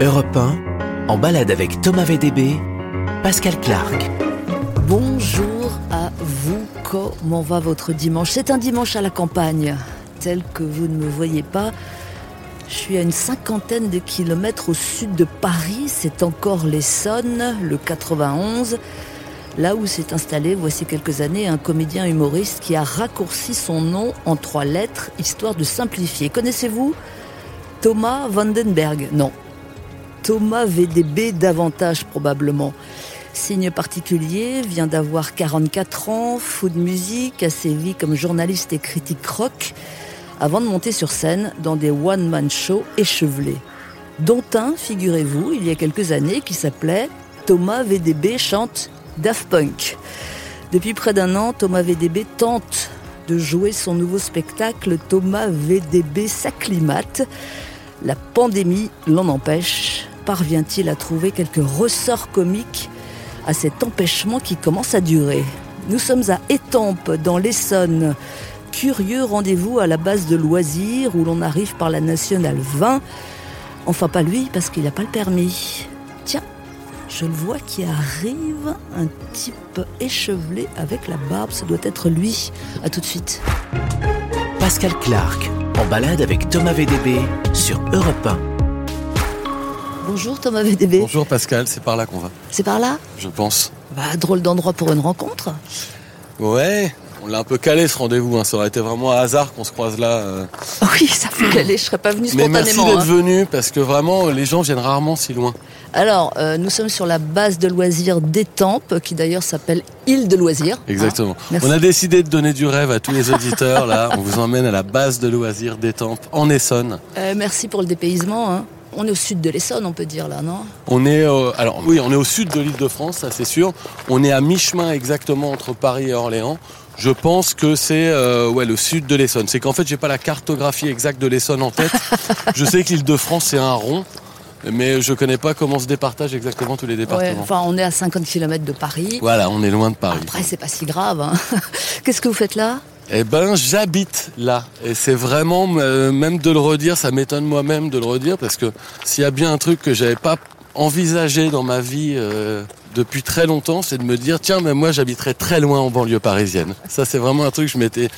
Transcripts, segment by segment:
Europe 1, en balade avec Thomas VDB, Pascal Clark. Bonjour à vous, comment va votre dimanche? C'est un dimanche à la campagne, tel que vous ne me voyez pas. Je suis à une cinquantaine de kilomètres au sud de Paris, c'est encore l'Essonne, le 91. Là où s'est installé, voici quelques années, un comédien humoriste qui a raccourci son nom en trois lettres, histoire de simplifier. Connaissez-vous Thomas Vandenberg? Non. Thomas VDB davantage probablement. Signe particulier, vient d'avoir 44 ans, fou de musique, a sévi comme journaliste et critique rock, avant de monter sur scène dans des one-man shows échevelés. Dont un, figurez-vous, il y a quelques années, qui s'appelait Thomas VDB chante Daft Punk. Depuis près d'un an, Thomas VDB tente de jouer son nouveau spectacle Thomas VDB s'acclimate. La pandémie l'en empêche. Parvient-il à trouver quelques ressorts comiques à cet empêchement qui commence à durer Nous sommes à Étampes, dans l'Essonne. Curieux rendez-vous à la base de loisirs où l'on arrive par la nationale 20. Enfin, pas lui, parce qu'il n'a pas le permis. Tiens, je le vois qui arrive, un type échevelé avec la barbe, ça doit être lui. À tout de suite. Pascal Clark, en balade avec Thomas VDB sur Europe 1. Bonjour Thomas VDB. Bonjour Pascal, c'est par là qu'on va. C'est par là Je pense. Bah, drôle d'endroit pour une rencontre. Ouais, on l'a un peu calé ce rendez-vous, hein. ça aurait été vraiment un hasard qu'on se croise là. euh. Oui, ça fait caler, je serais pas venu Mais merci spontanément. d'être hein. venu parce que vraiment les gens viennent rarement si loin. Alors, euh, nous sommes sur la base de loisirs d'Étampes, qui d'ailleurs s'appelle Île de loisirs. Exactement. Ah, merci. on a décidé de donner du rêve à tous les auditeurs là. On vous emmène à la base de loisirs d'Étampes en Essonne. Euh, merci pour le dépaysement. On est au sud de l'Essonne, on peut dire là, non? On est euh, alors oui, on est au sud de l'île de France, ça c'est sûr. On est à mi-chemin exactement entre Paris et Orléans. Je pense que c'est euh, ouais le sud de l'Essonne. C'est qu'en fait j'ai pas la cartographie exacte de l'Essonne en tête. je sais que l'île de France c'est un rond, mais je connais pas comment se départagent exactement tous les Ouais, départements. Enfin, on est à 50 km de Paris. Voilà, on est loin de Paris. Après, c'est pas si grave. hein. Qu'est-ce que vous faites là? Eh ben, j'habite là. Et c'est vraiment, euh, même de le redire, ça m'étonne moi-même de le redire, parce que s'il y a bien un truc que j'avais pas envisagé dans ma vie euh, depuis très longtemps, c'est de me dire, tiens, mais moi j'habiterais très loin en banlieue parisienne. Ça, c'est vraiment un truc que je m'étais...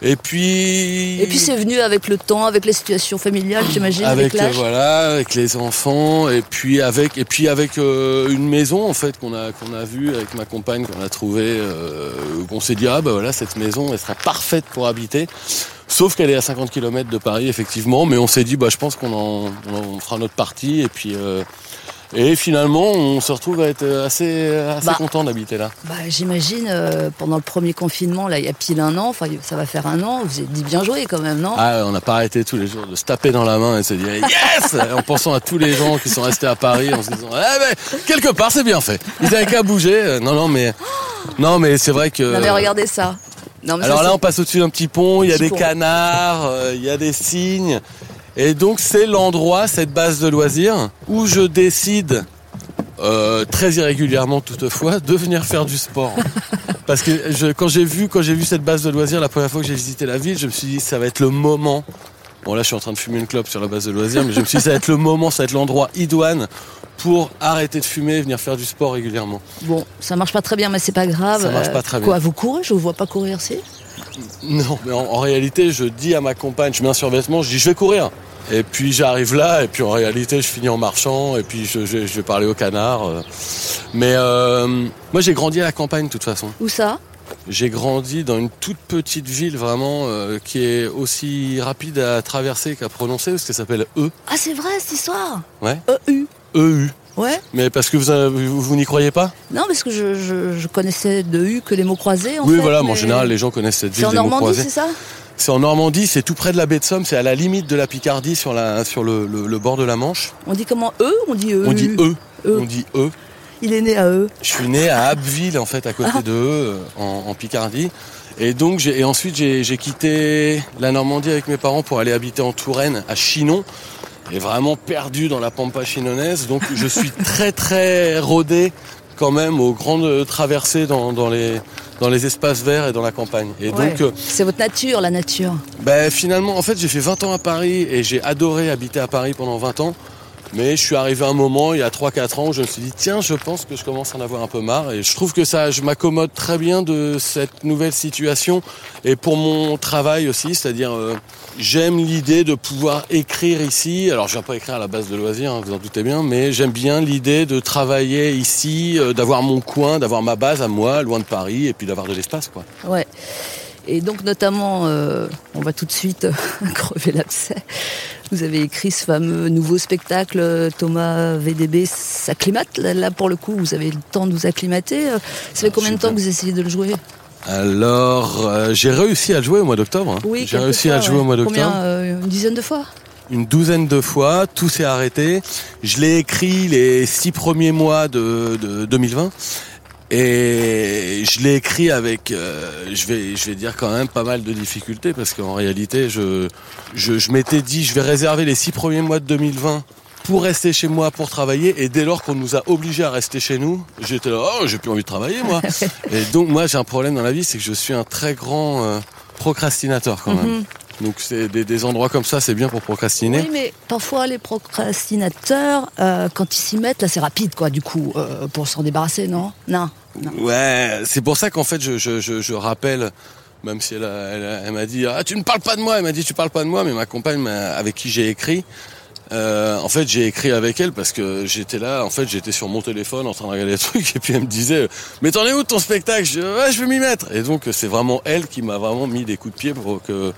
Et puis... Et puis c'est venu avec le temps, avec les situations familiales, j'imagine, avec, avec euh, voilà avec les enfants et puis avec et puis avec euh, une maison en fait qu'on a qu'on a vue avec ma compagne qu'on a trouvé euh, on s'est dit ah bah voilà cette maison elle sera parfaite pour habiter. Sauf qu'elle est à 50 km de Paris effectivement mais on s'est dit bah je pense qu'on en, on en- on fera notre partie et puis euh, et finalement on se retrouve à être assez assez Bah. content d'habiter là Bah, j'imagine, euh, pendant le premier confinement, là, il y a pile un an, enfin, ça va faire un an, vous avez dit bien joué quand même, non? Ah, on n'a pas arrêté tous les jours de se taper dans la main et de se dire yes en pensant à tous les gens qui sont restés à Paris en se disant eh ben, quelque part c'est bien fait. Ils n'avaient qu'à bouger. Euh, Non non mais non mais c'est vrai que Non mais regardez ça. Non, mais alors ça, là on passe au-dessus d'un petit pont, il y a des pont. canards, euh, il y a des cygnes et donc c'est l'endroit cette base de loisirs où je décide euh, très irrégulièrement toutefois de venir faire du sport. Parce que je, quand j'ai vu quand j'ai vu cette base de loisirs la première fois que j'ai visité la ville, je me suis dit ça va être le moment. Bon là je suis en train de fumer une clope sur la base de loisirs, mais je me suis dit ça va être le moment, ça va être l'endroit idoine pour arrêter de fumer et venir faire du sport régulièrement. Bon, ça marche pas très bien, mais c'est pas grave. Ça marche Euh, pas très Quoi, bien. vous courez? Je vous vois pas courir, si? Non, mais en, en réalité, je dis à ma compagne, je mets un survêtement, je dis je vais courir. Et puis j'arrive là, et puis en réalité, je finis en marchant, et puis je, je- je vais parler au canard. euh. Mais euh, moi, j'ai grandi à la campagne, de toute façon. Où ça? J'ai grandi dans une toute petite ville, vraiment, euh, qui est aussi rapide à traverser qu'à prononcer, parce qu'elle s'appelle E. Ah, c'est vrai, cette histoire? Ouais. EU. EU. Ouais Mais parce que vous, vous, vous n'y croyez pas? Non, parce que je, je, je connaissais de U que les mots croisés, en Oui, fait, voilà, mais en général, les gens connaissent cette C'est ville en des mots Normandie, croisés. c'est ça? C'est en Normandie, c'est tout près de la baie de Somme, c'est à la limite de la Picardie, sur, la, sur le- le- le bord de la Manche. On dit comment E On dit E. On dit E. E. On dit E. Il est né à E. Je suis né à Abbeville, en fait, à côté de E, en, en Picardie. Et donc, et ensuite, j'ai, j'ai quitté la Normandie avec mes parents pour aller habiter en Touraine, à Chinon. Et vraiment perdu dans la pampa chinonnaise. Donc, je suis très, très rodé quand même aux grandes traversées dans, dans les, dans les espaces verts et dans la campagne. Et Ouais. donc, euh, C'est votre nature, la nature. ben, finalement, en fait, j'ai fait 20 ans à Paris et j'ai adoré habiter à Paris pendant 20 ans. Mais je suis arrivé à un moment, il y a 3-4 ans, où je me suis dit, tiens, je pense que je commence à en avoir un peu marre. Et je trouve que ça, je m'accommode très bien de cette nouvelle situation. Et pour mon travail aussi, c'est-à-dire, euh, j'aime l'idée de pouvoir écrire ici. Alors, je viens pas écrire à la base de loisirs, hein, vous en doutez bien, mais j'aime bien l'idée de travailler ici, euh, d'avoir mon coin, d'avoir ma base à moi, loin de Paris, et puis d'avoir de l'espace, quoi. Ouais. Et donc notamment, euh, on va tout de suite crever l'abcès. Vous avez écrit ce fameux nouveau spectacle, Thomas VDB s'acclimate. Là, pour le coup, vous avez le temps de vous acclimater. Ça fait combien de temps que vous essayez de le jouer? Alors, euh, j'ai réussi à le jouer au mois d'octobre. hein. Oui, j'ai quelques réussi à le jouer ouais. au mois d'octobre. Combien euh, Une dizaine de fois? Une douzaine de fois, tout s'est arrêté. Je l'ai écrit les six premiers mois de, de 2020 et je l'ai écrit avec, euh, je vais, je vais dire quand même pas mal de difficultés parce qu'en réalité, je, je, je m'étais dit, je vais réserver les six premiers mois de 2020 pour rester chez moi pour travailler et dès lors qu'on nous a obligés à rester chez nous, j'étais là, oh, j'ai plus envie de travailler moi. et donc moi j'ai un problème dans la vie, c'est que je suis un très grand euh, procrastinateur quand même. Mhm. Donc c'est des, des endroits comme ça, c'est bien pour procrastiner. Oui, mais parfois les procrastinateurs, euh, quand ils s'y mettent, là c'est rapide quoi, du coup, euh, pour s'en débarrasser, non? Non. non. Ouais, c'est pour ça qu'en fait je, je, je, je rappelle, même si elle, elle, a- elle m'a dit ah tu ne parles pas de moi, elle m'a dit tu parles pas de moi, mais ma compagne avec qui j'ai écrit, euh, en fait j'ai écrit avec elle parce que j'étais là, en fait j'étais sur mon téléphone en train de regarder des trucs et puis elle me disait mais t'en es où de ton spectacle? Je ouais je vais m'y mettre et donc c'est vraiment elle qui m'a vraiment mis des coups de pied pour que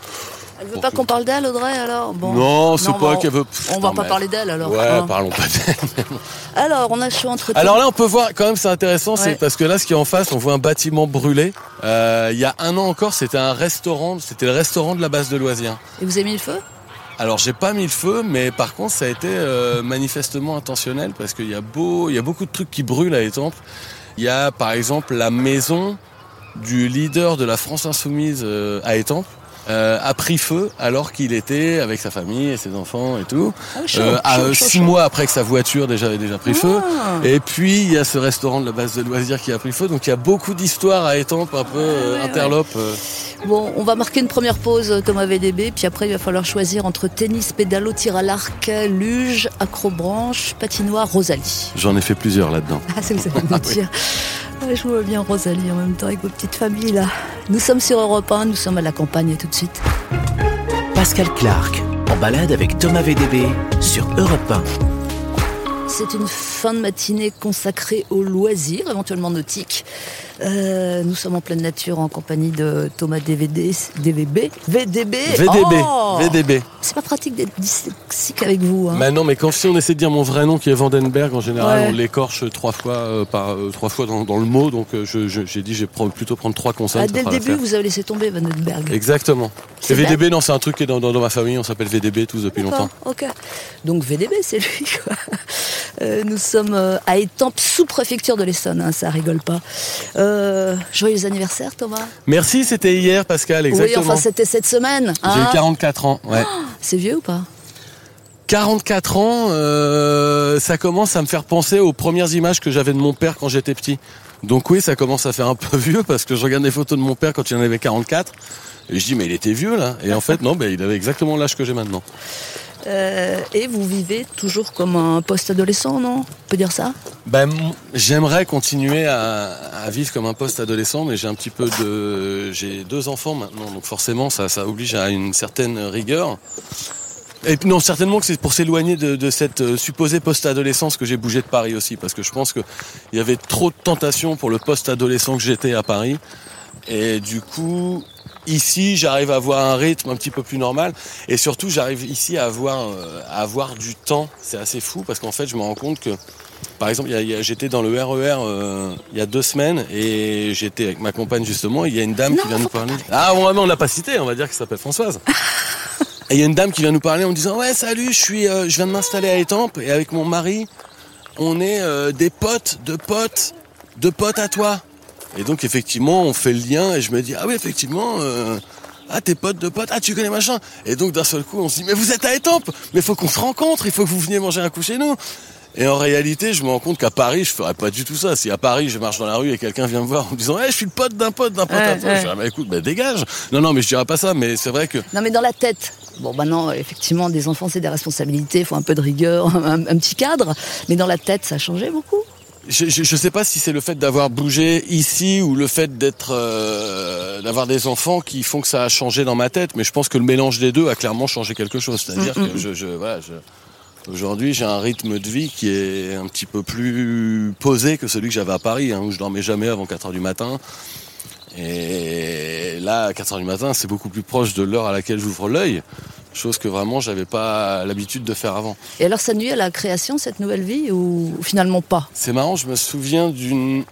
Elle veut pas qu'on parle d'elle, Audrey, alors? Bon. non c'est pas qu'elle veut On va pas mais- parler d'elle alors. ouais hein. parlons pas d'elle Alors, on a choix entre. Alors là, on peut voir, quand même, c'est intéressant, Ouais. c'est parce que là, ce qui est en face, on voit un bâtiment brûlé. Euh, il y a un an encore, c'était un restaurant, c'était le restaurant de la base de loisirs. Et vous avez mis le feu? Alors, j'ai pas mis le feu, mais par contre, ça a été euh, manifestement intentionnel parce qu'il y a beau, il y a beaucoup de trucs qui brûlent à Étampes. Il y a, par exemple, la maison du leader de la France Insoumise euh, à Étampes. Euh, a pris feu alors qu'il était avec sa famille et ses enfants et tout. Ah, chaud, Euh, à, chaud, euh, chaud, six chaud. mois après que sa voiture déjà avait déjà pris feu. Ah. Et puis il y a ce restaurant de la base de loisirs qui a pris feu. Donc il y a beaucoup d'histoires à Étampes, un peu euh, ouais, interlopes. euh. Bon, on va marquer une première pause euh, comme à VDB, puis après il va falloir choisir entre tennis, pédalo, tir à l'arc, luge, acrobranche, patinoire, Rosalie. J'en ai fait plusieurs là-dedans. Ah, c'est vous allez me dire. Je vois bien Rosalie en même temps avec vos petites familles là. Nous sommes sur Europe 1, nous sommes à la campagne tout de suite. Pascal Clark en balade avec Thomas VDB sur Europe 1. C'est une fin de matinée consacrée aux loisirs, éventuellement nautiques. Euh, nous sommes en pleine nature en compagnie de Thomas DVD, DVB, VDB. VDB, Oh VDB. C'est pas pratique d'être dyslexique avec vous. Hein. Bah non, mais quand si on essaie de dire mon vrai nom qui est Vandenberg, en général, Ouais. on l'écorche trois fois euh, par euh, trois fois dans, dans le mot. Donc je- je- j'ai dit, j'ai pr- plutôt prendre trois consonnes. Ah, dès le début, vous avez laissé tomber Vandenberg. Exactement. Et VDB, non, c'est un truc qui est dans, dans, dans ma famille. On s'appelle VDB tous depuis longtemps. ok. Donc VDB, c'est lui. Quoi. Euh, nous sommes euh, à Étampes, sous-préfecture de l'Essonne, hein, ça rigole pas. Euh, joyeux anniversaire, Thomas. Merci, c'était hier, Pascal. Exactement. Oui, enfin, c'était cette semaine. j'ai hein. eu 44 ans. Ouais. C'est vieux ou pas? 44 ans, euh, ça commence à me faire penser aux premières images que j'avais de mon père quand j'étais petit. Donc oui, ça commence à faire un peu vieux parce que je regarde des photos de mon père quand il en avait 44 et je dis mais il était vieux là. Et en fait non, ben il avait exactement l'âge que j'ai maintenant. Euh, Et vous vivez toujours comme un post-adolescent, non? On peut dire ça? Ben j'aimerais continuer à, vivre comme un post-adolescent, mais j'ai un petit peu de, j'ai deux enfants maintenant, donc forcément ça, ça oblige à une certaine rigueur. Et non, certainement que c'est pour s'éloigner de, de cette euh, supposée post-adolescence que j'ai bougé de Paris aussi, parce que je pense que il y avait trop de tentations pour le post-adolescent que j'étais à Paris, et du coup ici j'arrive à avoir un rythme un petit peu plus normal, et surtout j'arrive ici à avoir euh, à avoir du temps. C'est assez fou parce qu'en fait je me rends compte que par exemple, j'étais dans le RER euh, il y a deux semaines et j'étais avec ma compagne justement. et Il y a une dame Non, qui vient nous parler. Ah, mais on l'a pas cité, on va dire qu'elle s'appelle Françoise. et il y a une dame qui vient nous parler en me disant Ouais, salut, je, suis, euh, je viens de m'installer à Étampes et avec mon mari, on est euh, des potes, de potes, de potes à toi. Et donc, effectivement, on fait le lien et je me dis Ah oui, effectivement. euh, ah, tes potes de potes, ah, tu connais machin. Et donc, d'un seul coup, on se dit, mais vous êtes à Étampes, mais faut qu'on se rencontre, il faut que vous veniez manger un coup chez nous. Et en réalité, je me rends compte qu'à Paris, je ferais pas du tout ça. Si à Paris, je marche dans la rue et quelqu'un vient me voir en me disant, hey, je suis le pote d'un pote d'un pote, Ouais, d'un pote. ouais. je dirais, bah, écoute, bah, dégage. Non, non, mais je dirais pas ça. Mais c'est vrai que Non, mais dans la tête. Bon, maintenant, effectivement, des enfants, c'est des responsabilités, il faut un peu de rigueur, un, un petit cadre. Mais dans la tête, ça a changé beaucoup. Je, je sais pas si c'est le fait d'avoir bougé ici ou le fait d'être euh, d'avoir des enfants qui font que ça a changé dans ma tête, mais je pense que le mélange des deux a clairement changé quelque chose. C'est-à-dire Mm, que je, je, voilà, je- aujourd'hui j'ai un rythme de vie qui est un petit peu plus posé que celui que j'avais à Paris, hein, où je dormais jamais avant 4 heures du matin. Et là, à 4 heures du matin, c'est beaucoup plus proche de l'heure à laquelle j'ouvre l'œil, chose que vraiment j'avais pas l'habitude de faire avant. Et alors, ça nuit à la création, cette nouvelle vie, ou finalement pas? C'est marrant, je me souviens d'une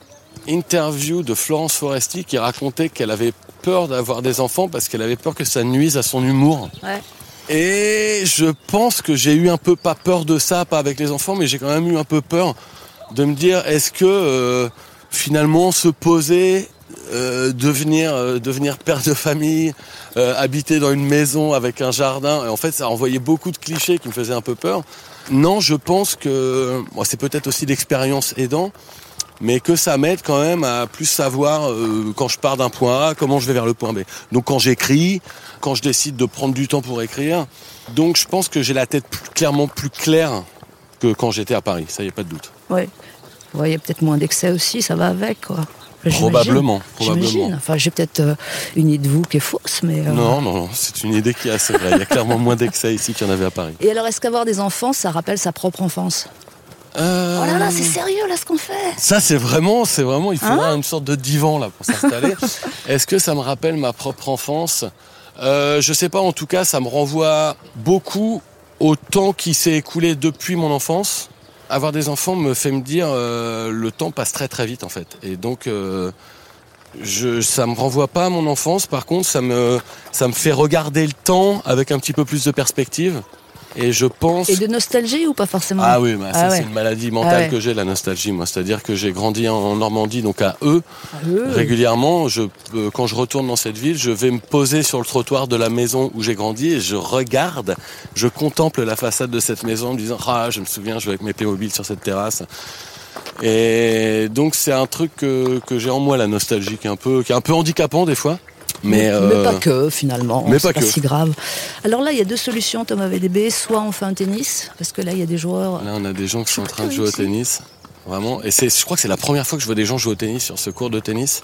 interview de Florence Foresti qui racontait qu'elle avait peur d'avoir des enfants parce qu'elle avait peur que ça nuise à son humour. Ouais. Et je pense que j'ai eu un peu, pas peur de ça, pas avec les enfants, mais j'ai quand même eu un peu peur de me dire est-ce que euh, finalement se poser, euh, devenir, euh, devenir père de famille, euh, habiter dans une maison avec un jardin, en fait ça a envoyé beaucoup de clichés qui me faisaient un peu peur. Non, je pense que c'est peut-être aussi l'expérience aidant, mais que ça m'aide quand même à plus savoir quand je pars d'un point A, comment je vais vers le point B. Donc quand j'écris, quand je décide de prendre du temps pour écrire, donc je pense que j'ai la tête clairement plus claire que quand j'étais à Paris, ça y a pas de doute. Oui. Il y a peut-être moins d'excès aussi, ça va avec, quoi. Probablement, J'imagine. probablement. Enfin, j'ai peut-être euh, une idée de vous qui est fausse, mais. euh, Non, non, non, c'est une idée qui est assez vraie. Il y a clairement moins d'excès ici qu'il y en avait à Paris. Et alors, est-ce qu'avoir des enfants, ça rappelle sa propre enfance? Euh, Oh là là, c'est sérieux là ce qu'on fait Ça, c'est vraiment, c'est vraiment, il faudra Hein une sorte de divan là pour s'installer. Est-ce que ça me rappelle ma propre enfance? Euh, Je sais pas. En tout cas, ça me renvoie beaucoup au temps qui s'est écoulé depuis mon enfance. Avoir des enfants me fait me dire euh, le temps passe très très vite en fait. Et donc, euh, je, ça me renvoie pas à mon enfance. Par contre, ça me, ça me fait regarder le temps avec un petit peu plus de perspective. Et je pense Et de nostalgie ou pas forcément ah oui, bah, Ah ouais. c'est une maladie mentale Ah ouais. que j'ai, la nostalgie, moi. C'est-à-dire que j'ai grandi en Normandie, donc à eux, euh, régulièrement. Je, euh, quand je retourne dans cette ville, je vais me poser sur le trottoir de la maison où j'ai grandi et je regarde, je contemple la façade de cette maison en me disant, ah, je me souviens, je vais avec mes Playmobil sur cette terrasse. Et donc c'est un truc que, que j'ai en moi, la nostalgie, qui est un peu, qui est un peu handicapant des fois. Mais, euh, pas que finalement, mais c'est pas pas que. si grave. Alors là, il y a deux solutions, Thomas VDB. Soit on fait un tennis, parce que là, il y a des joueurs. Là, on a des gens qui sont en train de jouer au tennis. Vraiment. Et c'est, je crois que c'est la première fois que je vois des gens jouer au tennis sur ce cours de tennis.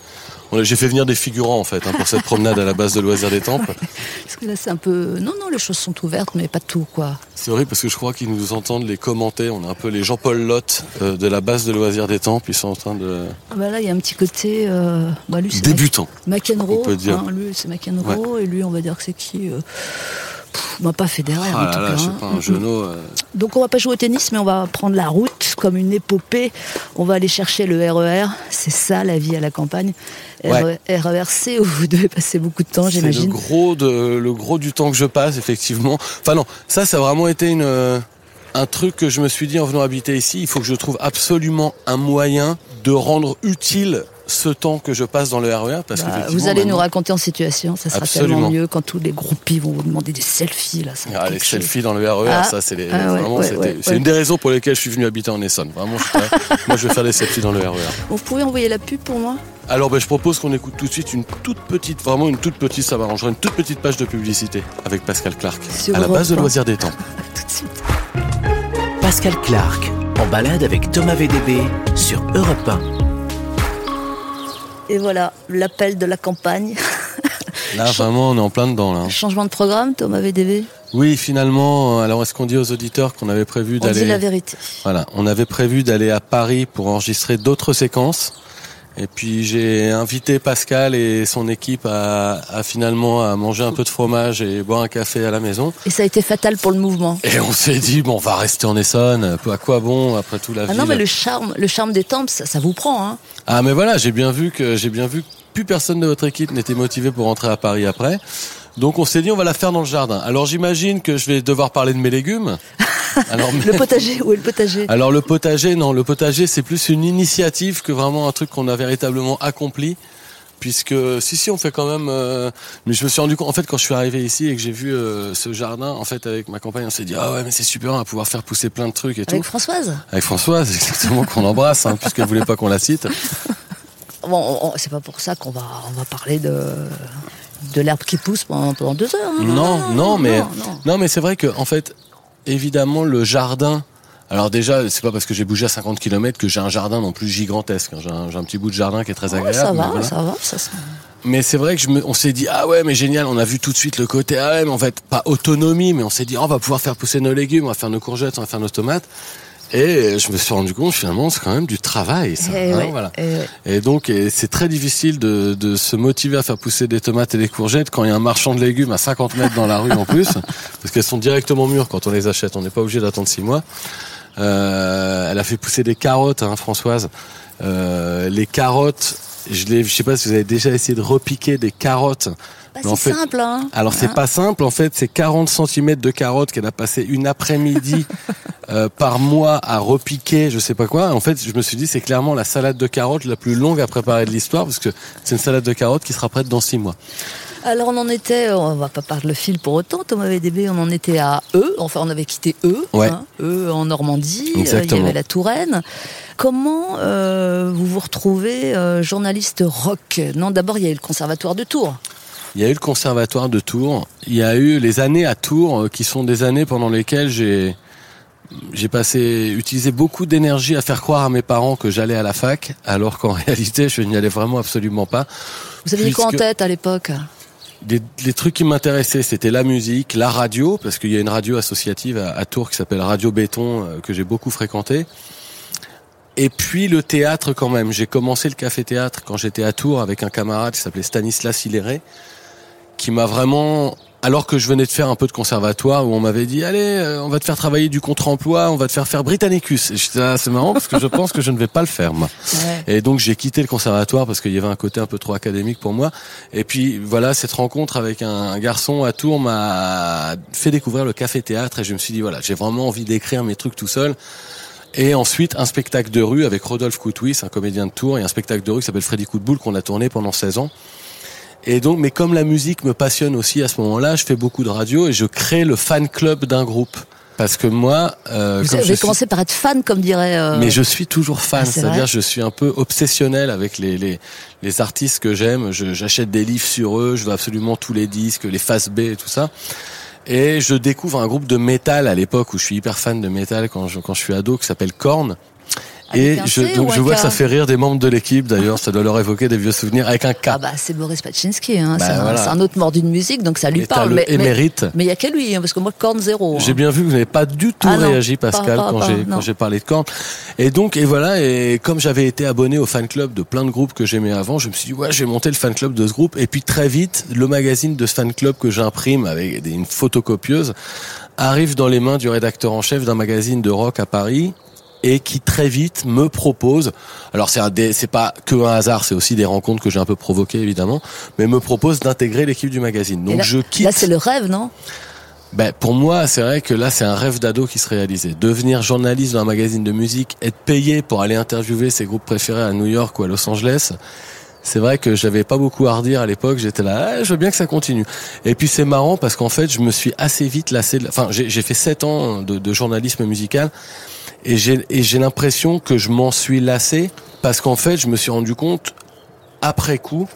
J'ai fait venir des figurants, en fait, hein, pour cette promenade à la base de loisirs des temples. Parce que là, c'est un peu. Non, non, les choses sont ouvertes, mais pas tout, quoi. C'est horrible parce que je crois qu'ils nous entendent les commenter. On a un peu les Jean-Paul Lotte euh, de la base de loisirs des temples. Ils sont en train de. Ah bah là, il y a un petit côté. Euh... Bah, lui, Débutant. McEnroe. on peut dire. hein, lui, c'est McEnroe. Et lui, on va dire que c'est qui euh... pff, bah, Pas Federer, en Ah tout là là, cas. hein. pas, un genou. euh, Donc on va pas jouer au tennis, mais on va prendre la route comme une épopée. On va aller chercher le RER. C'est ça la vie à la campagne. Ouais. RERC où vous devez passer beaucoup de temps, le j'imagine. gros de le gros du temps que je passe effectivement. Enfin non, ça ça a vraiment été une euh, un truc que je me suis dit en venant habiter ici, il faut que je trouve absolument un moyen de rendre utile ce temps que je passe dans le RER parce Bah, qu'effectivement, vous allez nous raconter en situation, ça sera Absolument. tellement mieux quand tous les groupies vont vous demander des selfies là. ça Ah, les chose. selfies dans le RER, Ah, ça c'est les, ah ouais, vraiment, ouais, c'était- ouais, c'est ouais. une des raisons pour lesquelles je suis venu habiter en Essonne. Vraiment, je moi je vais faire des selfies dans le RER. Vous pouvez envoyer la pub pour moi? Alors ben, je propose qu'on écoute tout de suite une toute petite, vraiment une toute petite, ça m'arrangera, une toute petite page de publicité avec Pascal Clark Sur à la base de loisirs des temps. tout de suite. Pascal Clark, en balade avec Thomas VDB sur Europe 1. Et voilà, l'appel de la campagne. Là vraiment on est en plein dedans là. Changement de programme, Thomas VDV. Oui, finalement, euh, alors est-ce qu'on dit aux auditeurs qu'on avait prévu On dit la d'aller vérité. Voilà, on avait prévu d'aller à Paris pour enregistrer d'autres séquences. Et puis j'ai invité Pascal et son équipe à, à finalement à manger un peu de fromage et boire un café à la maison. Et ça a été fatal pour le mouvement. Et on s'est dit bon, on va rester en Essonne. À quoi bon après tout la Ah ville non, mais le charme, le charme des temples, ça, ça vous prend, hein Ah mais voilà, j'ai bien vu que j'ai bien vu que plus personne de votre équipe n'était motivé pour rentrer à Paris après. Donc on s'est dit on va la faire dans le jardin. Alors j'imagine que je vais devoir parler de mes légumes. Alors, Le potager, où est le potager? Alors le potager, non, le potager c'est plus une initiative que vraiment un truc qu'on a véritablement accompli. puisque si si on fait quand même. euh, mais je me suis rendu compte en fait quand je suis arrivé ici et que j'ai vu euh, ce jardin, en fait avec ma compagne, on s'est dit ah ouais mais c'est super, on va pouvoir faire pousser plein de trucs et tout. Avec Françoise? Avec Françoise, exactement qu'on embrasse, hein, puisqu'elle voulait pas qu'on la cite. Bon, on- on- c'est pas pour ça qu'on va, on va parler de, de l'herbe qui pousse pendant, pendant deux heures. hein. Non, non, mais non. mais c'est vrai que en fait, évidemment, le jardin. Alors déjà, c'est pas parce que j'ai bougé à 50 km que j'ai un jardin non plus gigantesque. hein. J'ai un, un petit bout de jardin qui est très Ouais, agréable. ça va, voilà. ça va, ça se- Mais c'est vrai que je me, on s'est dit ah ouais mais génial, on a vu tout de suite le côté ah ouais mais en fait pas autonomie, mais on s'est dit oh, on va pouvoir faire pousser nos légumes, on va faire nos courgettes, on va faire nos tomates. Et je me suis rendu compte finalement c'est quand même du travail ça. Eh hein, ouais, voilà. eh ouais. Et donc, et c'est très difficile de, de se motiver à faire pousser des tomates et des courgettes quand il y a un marchand de légumes à 50 mètres dans la rue en plus, parce qu'elles sont directement mûres quand on les achète. On n'est pas obligé d'attendre six mois. Euh, elle a fait pousser des carottes, hein, Françoise. Euh, les carottes, je, je sais pas si vous avez déjà essayé de repiquer des carottes. Bah, c'est fait- simple, hein. Alors c'est Hein pas simple en fait, c'est 40 cm de carottes qu'elle a passé une après-midi euh, par mois à repiquer, je sais pas quoi. En fait, je me suis dit c'est clairement la salade de carottes la plus longue à préparer de l'histoire parce que c'est une salade de carottes qui sera prête dans six mois. Alors on en était, on va pas parler le fil pour autant, Thomas VDB, on en était à E, enfin on avait quitté E, Ouais. hein, E en Normandie, euh, il y avait la Touraine. Comment euh, vous vous retrouvez euh, journaliste rock? Non, d'abord il y a eu le conservatoire de Tours. Il y a eu le conservatoire de Tours, il y a eu les années à Tours euh, qui sont des années pendant lesquelles j'ai j'ai passé utilisé beaucoup d'énergie à faire croire à mes parents que j'allais à la fac alors qu'en réalité je n'y allais vraiment absolument pas. Vous aviez quoi en tête à l'époque? Les, les trucs qui m'intéressaient, c'était la musique, la radio, parce qu'il y a une radio associative à, à Tours qui s'appelle Radio Béton, euh, que j'ai beaucoup fréquenté. Et puis le théâtre quand même. J'ai commencé le café-théâtre quand j'étais à Tours avec un camarade qui s'appelait Stanislas Hilleret, qui m'a vraiment... Alors que je venais de faire un peu de conservatoire où on m'avait dit allez euh, on va te faire travailler du contre-emploi, on va te faire faire Britannicus. Et là, c'est marrant parce que je pense que je ne vais pas le faire moi. Ouais. Et donc j'ai quitté le conservatoire parce qu'il y avait un côté un peu trop académique pour moi. Et puis voilà, cette rencontre avec un, un garçon à Tours m'a fait découvrir le café-théâtre et je me suis dit voilà, j'ai vraiment envie d'écrire mes trucs tout seul. Et ensuite un spectacle de rue avec Rodolphe Coutouis, un comédien de Tours, et un spectacle de rue qui s'appelle Freddy Coup de boule qu'on a tourné pendant 16 ans. Et donc, mais comme la musique me passionne aussi à ce moment-là, je fais beaucoup de radio et je crée le fan club d'un groupe. Parce que moi, euh, Vous avez suis- commencé par être fan, comme dirait. euh, mais je suis toujours fan, Ah, c'est c'est-à-dire je suis un peu obsessionnel avec les, les, les artistes que j'aime. Je- J'achète des livres sur eux, je veux absolument tous les disques, les faces B et tout ça. Et je découvre un groupe de métal à l'époque où je suis hyper fan de métal quand je, quand je suis ado qui s'appelle Korn. Et je, donc je vois que ça fait rire des membres de l'équipe d'ailleurs, ça doit leur évoquer des vieux souvenirs avec un K. Ah bah c'est Boris Pachinski, hein. Bah, c'est un- voilà. c'est un, autre mort d'une musique, donc ça lui Et parle. le Mais émérite. mais il y a qu'à lui, hein, parce que moi corne zéro. hein. J'ai bien vu que vous n'avez pas du tout Ah non, réagi, Pascal, pas- pas- quand pas, j'ai quand j'ai parlé de Korn. Et donc, et voilà, et comme j'avais été abonné au fan club de plein de groupes que j'aimais avant, je me suis dit ouais, je vais monter le fan club de ce groupe. Et puis très vite, le magazine de ce fan club que j'imprime avec une photocopieuse arrive dans les mains du rédacteur en chef d'un magazine de rock à Paris et qui très vite me propose, alors c'est un c'est pas que un hasard, c'est aussi des rencontres que j'ai un peu provoquées évidemment, mais me propose d'intégrer l'équipe du magazine. Donc là, je quitte. Là c'est le rêve, non? Ben, pour moi, c'est vrai que là, c'est un rêve d'ado qui se réalisait. Devenir journaliste dans un magazine de musique, être payé pour aller interviewer ses groupes préférés à New York ou à Los Angeles, c'est vrai que j'avais pas beaucoup à redire à l'époque. J'étais là, Ah, je veux bien que ça continue. Et puis c'est marrant parce qu'en fait, je me suis assez vite lassé. de- Enfin, j'ai j'ai fait sept ans de, de journalisme musical et j'ai l'impression que je m'en suis lassé parce qu'en fait, je me suis rendu compte après coup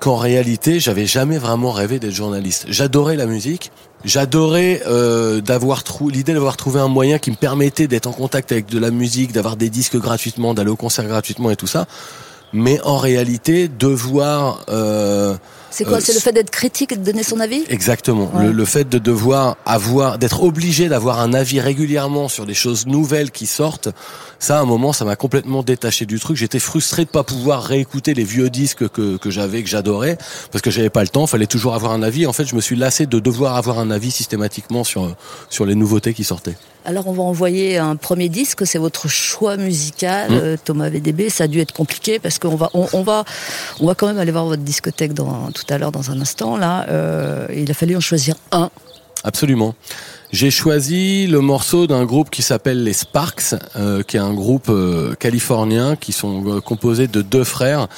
qu'en réalité, j'avais jamais vraiment rêvé d'être journaliste. J'adorais la musique, j'adorais euh, d'avoir l'idée d'avoir trouvé un moyen qui me permettait d'être en contact avec de la musique, d'avoir des disques gratuitement, d'aller au concert gratuitement et tout ça. Mais en réalité, devoir euh, C'est quoi Euh, C'est le fait d'être critique et de donner son avis Exactement. Ouais. Le, le fait de devoir avoir, d'être obligé d'avoir un avis régulièrement sur des choses nouvelles qui sortent, ça, à un moment, ça m'a complètement détaché du truc. J'étais frustré de pas pouvoir réécouter les vieux disques que, que j'avais, que j'adorais, parce que j'avais pas le temps. Fallait toujours avoir un avis. En fait, je me suis lassé de devoir avoir un avis systématiquement sur sur les nouveautés qui sortaient. Alors on va envoyer un premier disque, c'est votre choix musical, Mm. euh, Thomas VDB. Ça a dû être compliqué parce qu'on va, on, on va, on va quand même aller voir votre discothèque dans, tout à l'heure dans un instant. Là, euh, il a fallu en choisir un. Absolument. J'ai choisi le morceau d'un groupe qui s'appelle les Sparks, euh, qui est un groupe euh, californien qui sont composés de deux frères.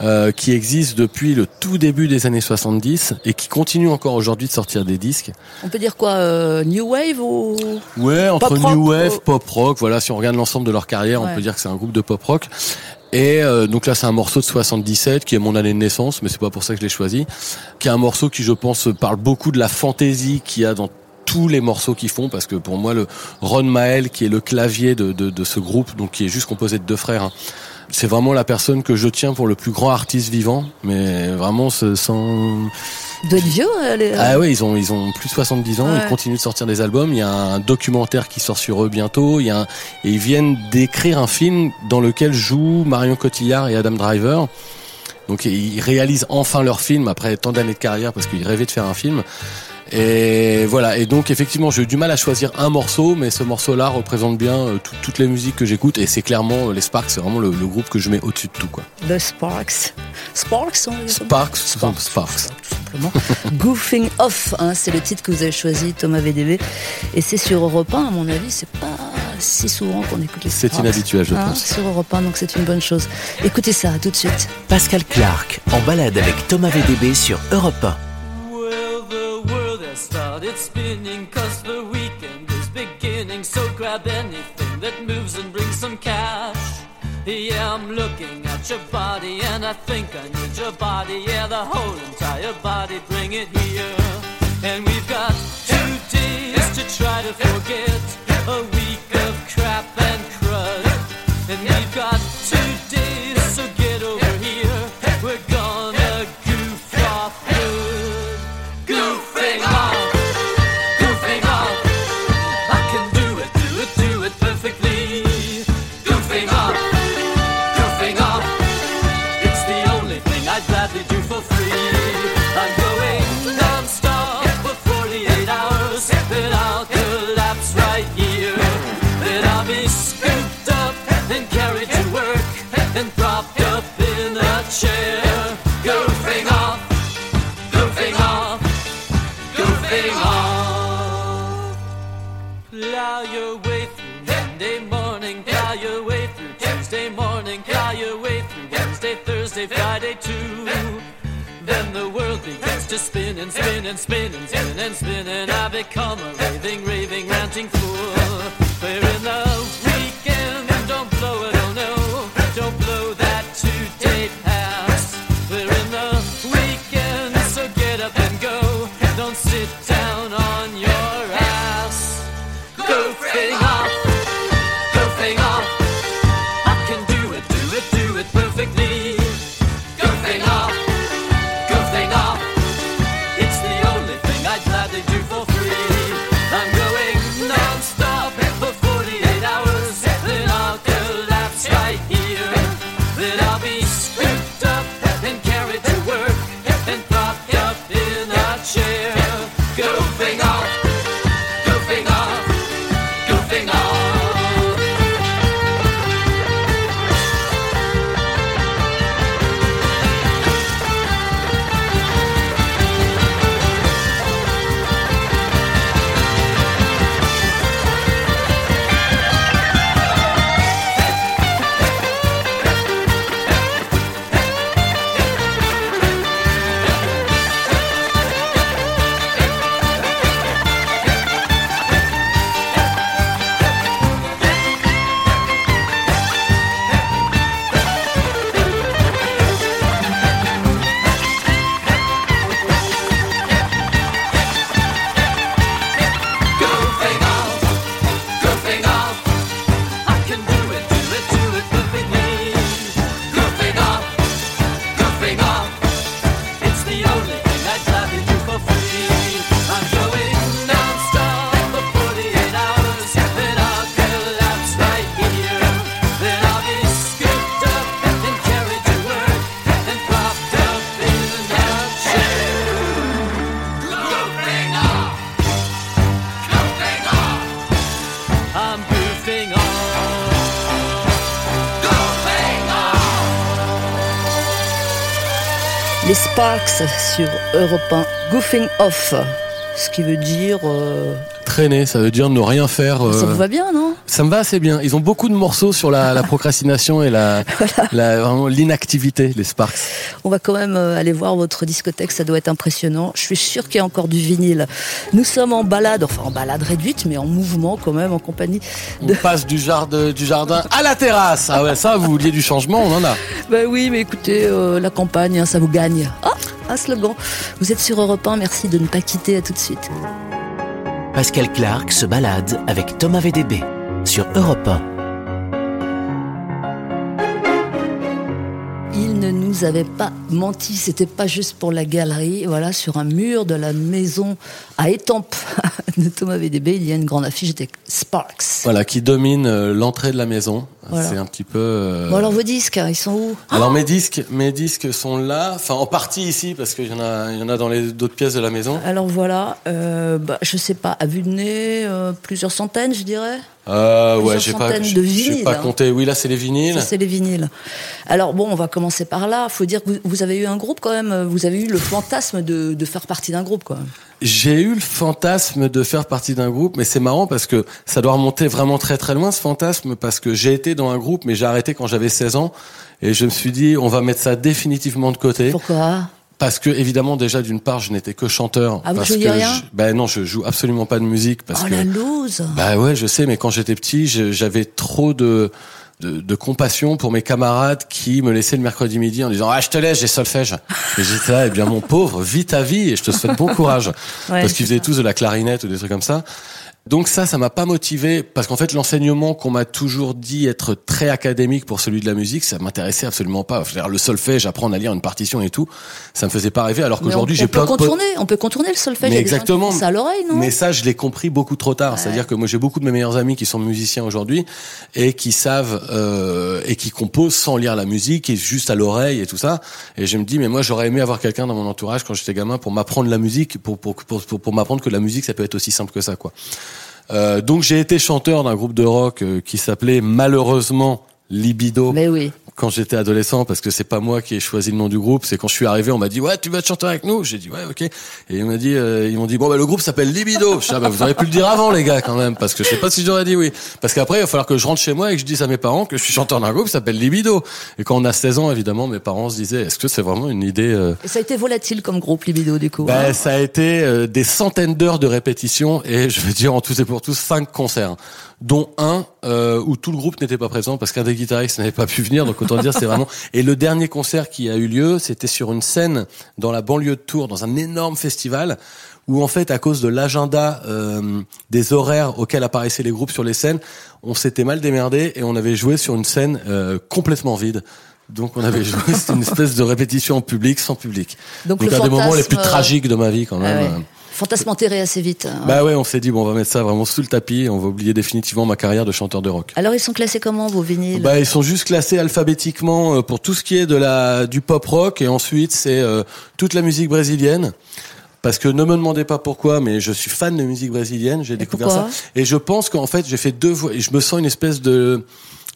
Euh, qui existe depuis le tout début des années 70 et qui continue encore aujourd'hui de sortir des disques. On peut dire quoi euh, New Wave ou Ouais, entre Pop new wave, ou- pop rock. Voilà, si on regarde l'ensemble de leur carrière, Ouais. on peut dire que c'est un groupe de pop rock. Et euh, donc là, c'est un morceau de 77 qui est mon année de naissance, mais c'est pas pour ça que je l'ai choisi. Qui est un morceau qui, je pense, parle beaucoup de la fantaisie qu'il y a dans tous les morceaux qu'ils font, parce que pour moi, le Ron Mael, qui est le clavier de, de, de ce groupe, donc qui est juste composé de deux frères, hein, c'est vraiment la personne que je tiens pour le plus grand artiste vivant, mais vraiment ce- sans doit être vieux est- ah ouais, ils ont ils ont plus de 70 ans, Ouais. ils continuent de sortir des albums, il y a un documentaire qui sort sur eux bientôt, il y a un- et ils viennent d'écrire un film dans lequel jouent Marion Cotillard et Adam Driver. Donc ils réalisent enfin leur film après tant d'années de carrière parce qu'ils rêvaient de faire un film. Et voilà, et donc effectivement j'ai eu du mal à choisir un morceau, mais ce morceau-là représente bien euh, tout- toutes les musiques que j'écoute et c'est clairement euh, les Sparks, c'est vraiment le, le groupe que je mets au-dessus de tout quoi. The Sparks. Sparks, on Sparks, Sparks. Sparks. Tout simplement. Goofing Off, hein, c'est le titre que vous avez choisi, Thomas VDB. Et c'est sur Europe 1, à mon avis, c'est pas si souvent qu'on écoute les C'est Sparks. inhabituel, je Hein, pense. Sur Europe 1, donc c'est une bonne chose. Écoutez ça, tout de suite. Pascal Clark en balade avec Thomas VDB sur Europe 1. Started spinning cause the weekend is beginning. So grab anything that moves and brings some cash. Yeah, I'm looking at your body and I think I need your body. Yeah, the whole entire body, bring it here. And we've got two days to try to forget and spinning, spinning, spinning. I become a raving, raving, ranting fool. Sparks sur Europe 1, Goofing Off. Ce qui veut dire. euh, traîner, ça veut dire ne rien faire. Ça euh, vous va bien, non? Ça me va assez bien. Ils ont beaucoup de morceaux sur la, la procrastination et la, l'inactivité, les Sparks. On va quand même euh, aller voir votre discothèque, ça doit être impressionnant. Je suis sûr qu'il y a encore du vinyle. Nous sommes en balade, enfin en balade réduite, mais en mouvement quand même, en compagnie On de... passe du jardin, du jardin à la terrasse. Ah ouais, ça, vous vouliez du changement, on en a. Ben oui, mais écoutez, euh, la campagne, hein, ça vous gagne. Ah, un slogan. Vous êtes sur Europe 1, merci de ne pas quitter, à tout de suite. Pascal Clark se balade avec Thomas VDB sur Europe nous avait pas menti, c'était pas juste pour la galerie. Voilà, sur un mur de la maison à Étampes de Thomas VDB, il y a une grande affiche des Sparks. Voilà, qui domine euh, l'entrée de la maison. Voilà. C'est un petit peu. euh, Bon alors vos disques, ils sont où? Alors mes disques, mes disques sont là, enfin en partie ici parce qu'il y en a, il y en a dans les d'autres pièces de la maison. Alors voilà, euh, bah, je sais pas, à vue de nez, euh, plusieurs centaines, je dirais. Euh, ouais, j'ai pas, de vinyles, pas hein. compté. Oui, là c'est les vinyles. C'est les vinyles. Alors bon, on va commencer par là. Faut dire que vous, vous avez eu un groupe quand même. Vous avez eu le fantasme de, de faire partie d'un groupe, quoi. J'ai eu le fantasme de faire partie d'un groupe, mais c'est marrant parce que ça doit remonter vraiment très très loin ce fantasme parce que j'ai été dans un groupe, mais j'ai arrêté quand j'avais 16 ans et je me suis dit on va mettre ça définitivement de côté. Pourquoi? Parce que évidemment déjà d'une part je n'étais que chanteur. Ah, vous parce que rien je- Ben non, je joue absolument pas de musique parce Oh que la loose bah ouais, je sais, mais quand j'étais petit, j'avais trop de, de de compassion pour mes camarades qui me laissaient le mercredi midi en disant ah je te laisse, j'ai solfège. Et j'étais là, eh bien mon pauvre, vis ta vie et je te souhaite bon courage Ouais, parce qu'ils faisaient tous de la clarinette ou des trucs comme ça. Donc ça, ça m'a pas motivé parce qu'en fait l'enseignement qu'on m'a toujours dit être très académique pour celui de la musique, ça m'intéressait absolument pas. Faire le solfège, apprendre à lire une partition et tout, ça me faisait pas rêver. Alors qu'aujourd'hui on, j'ai on peut plein de potes- contourner, on peut contourner le solfège. Mais exactement. ça à l'oreille, non? Mais ça, je l'ai compris beaucoup trop tard. C'est-à-dire que moi, j'ai beaucoup de mes meilleurs amis qui sont musiciens aujourd'hui et qui savent euh, et qui composent sans lire la musique et juste à l'oreille et tout ça. Et je me dis, mais moi, j'aurais aimé avoir quelqu'un dans mon entourage quand j'étais gamin pour m'apprendre la musique, pour pour pour, pour, pour m'apprendre que la musique, ça peut être aussi simple que ça, quoi. Euh, donc, j'ai été chanteur d'un groupe de rock euh, qui s'appelait malheureusement Libido Mais oui. quand j'étais adolescent parce que c'est pas moi qui ai choisi le nom du groupe c'est quand je suis arrivé on m'a dit ouais tu vas te chanter avec nous j'ai dit ouais ok et ils m'ont dit euh, ils m'ont dit bon bah le groupe s'appelle Libido je dis, ah, bah, vous auriez pu le dire avant les gars quand même parce que je sais pas si j'aurais dit oui parce qu'après il va falloir que je rentre chez moi et que je dise à mes parents que je suis chanteur d'un groupe qui s'appelle Libido et quand on a 16 ans évidemment mes parents se disaient est-ce que c'est vraiment une idée euh, Et ça a été volatile comme groupe Libido, du coup. ben, hein. ça a été euh, des centaines d'heures de répétition et je veux dire en tout et pour tous cinq concerts, dont un euh, où tout le groupe n'était pas présent parce qu'un des guitaristes n'avait pas pu venir. Donc autant dire c'est vraiment. Et le dernier concert qui a eu lieu, c'était sur une scène dans la banlieue de Tours, dans un énorme festival où en fait à cause de l'agenda euh, des horaires auxquels apparaissaient les groupes sur les scènes, on s'était mal démerdé et on avait joué sur une scène euh, complètement vide. Donc on avait joué, c'était une espèce de répétition en public sans public. Donc, Donc le un des moments les plus euh, tragiques de ma vie quand Ah même. ouais. Fantasme enterré assez vite. hein. Bah ouais, on s'est dit bon, on va mettre ça vraiment sous le tapis, et on va oublier définitivement ma carrière de chanteur de rock. Alors ils sont classés comment vos vinyles? Bah ils sont juste classés alphabétiquement euh, pour tout ce qui est de la du pop rock et ensuite c'est euh, toute la musique brésilienne. Parce que ne me demandez pas pourquoi, mais je suis fan de musique brésilienne, j'ai découvert ça. Et je pense qu'en fait, j'ai fait deux voix, et je me sens une espèce de,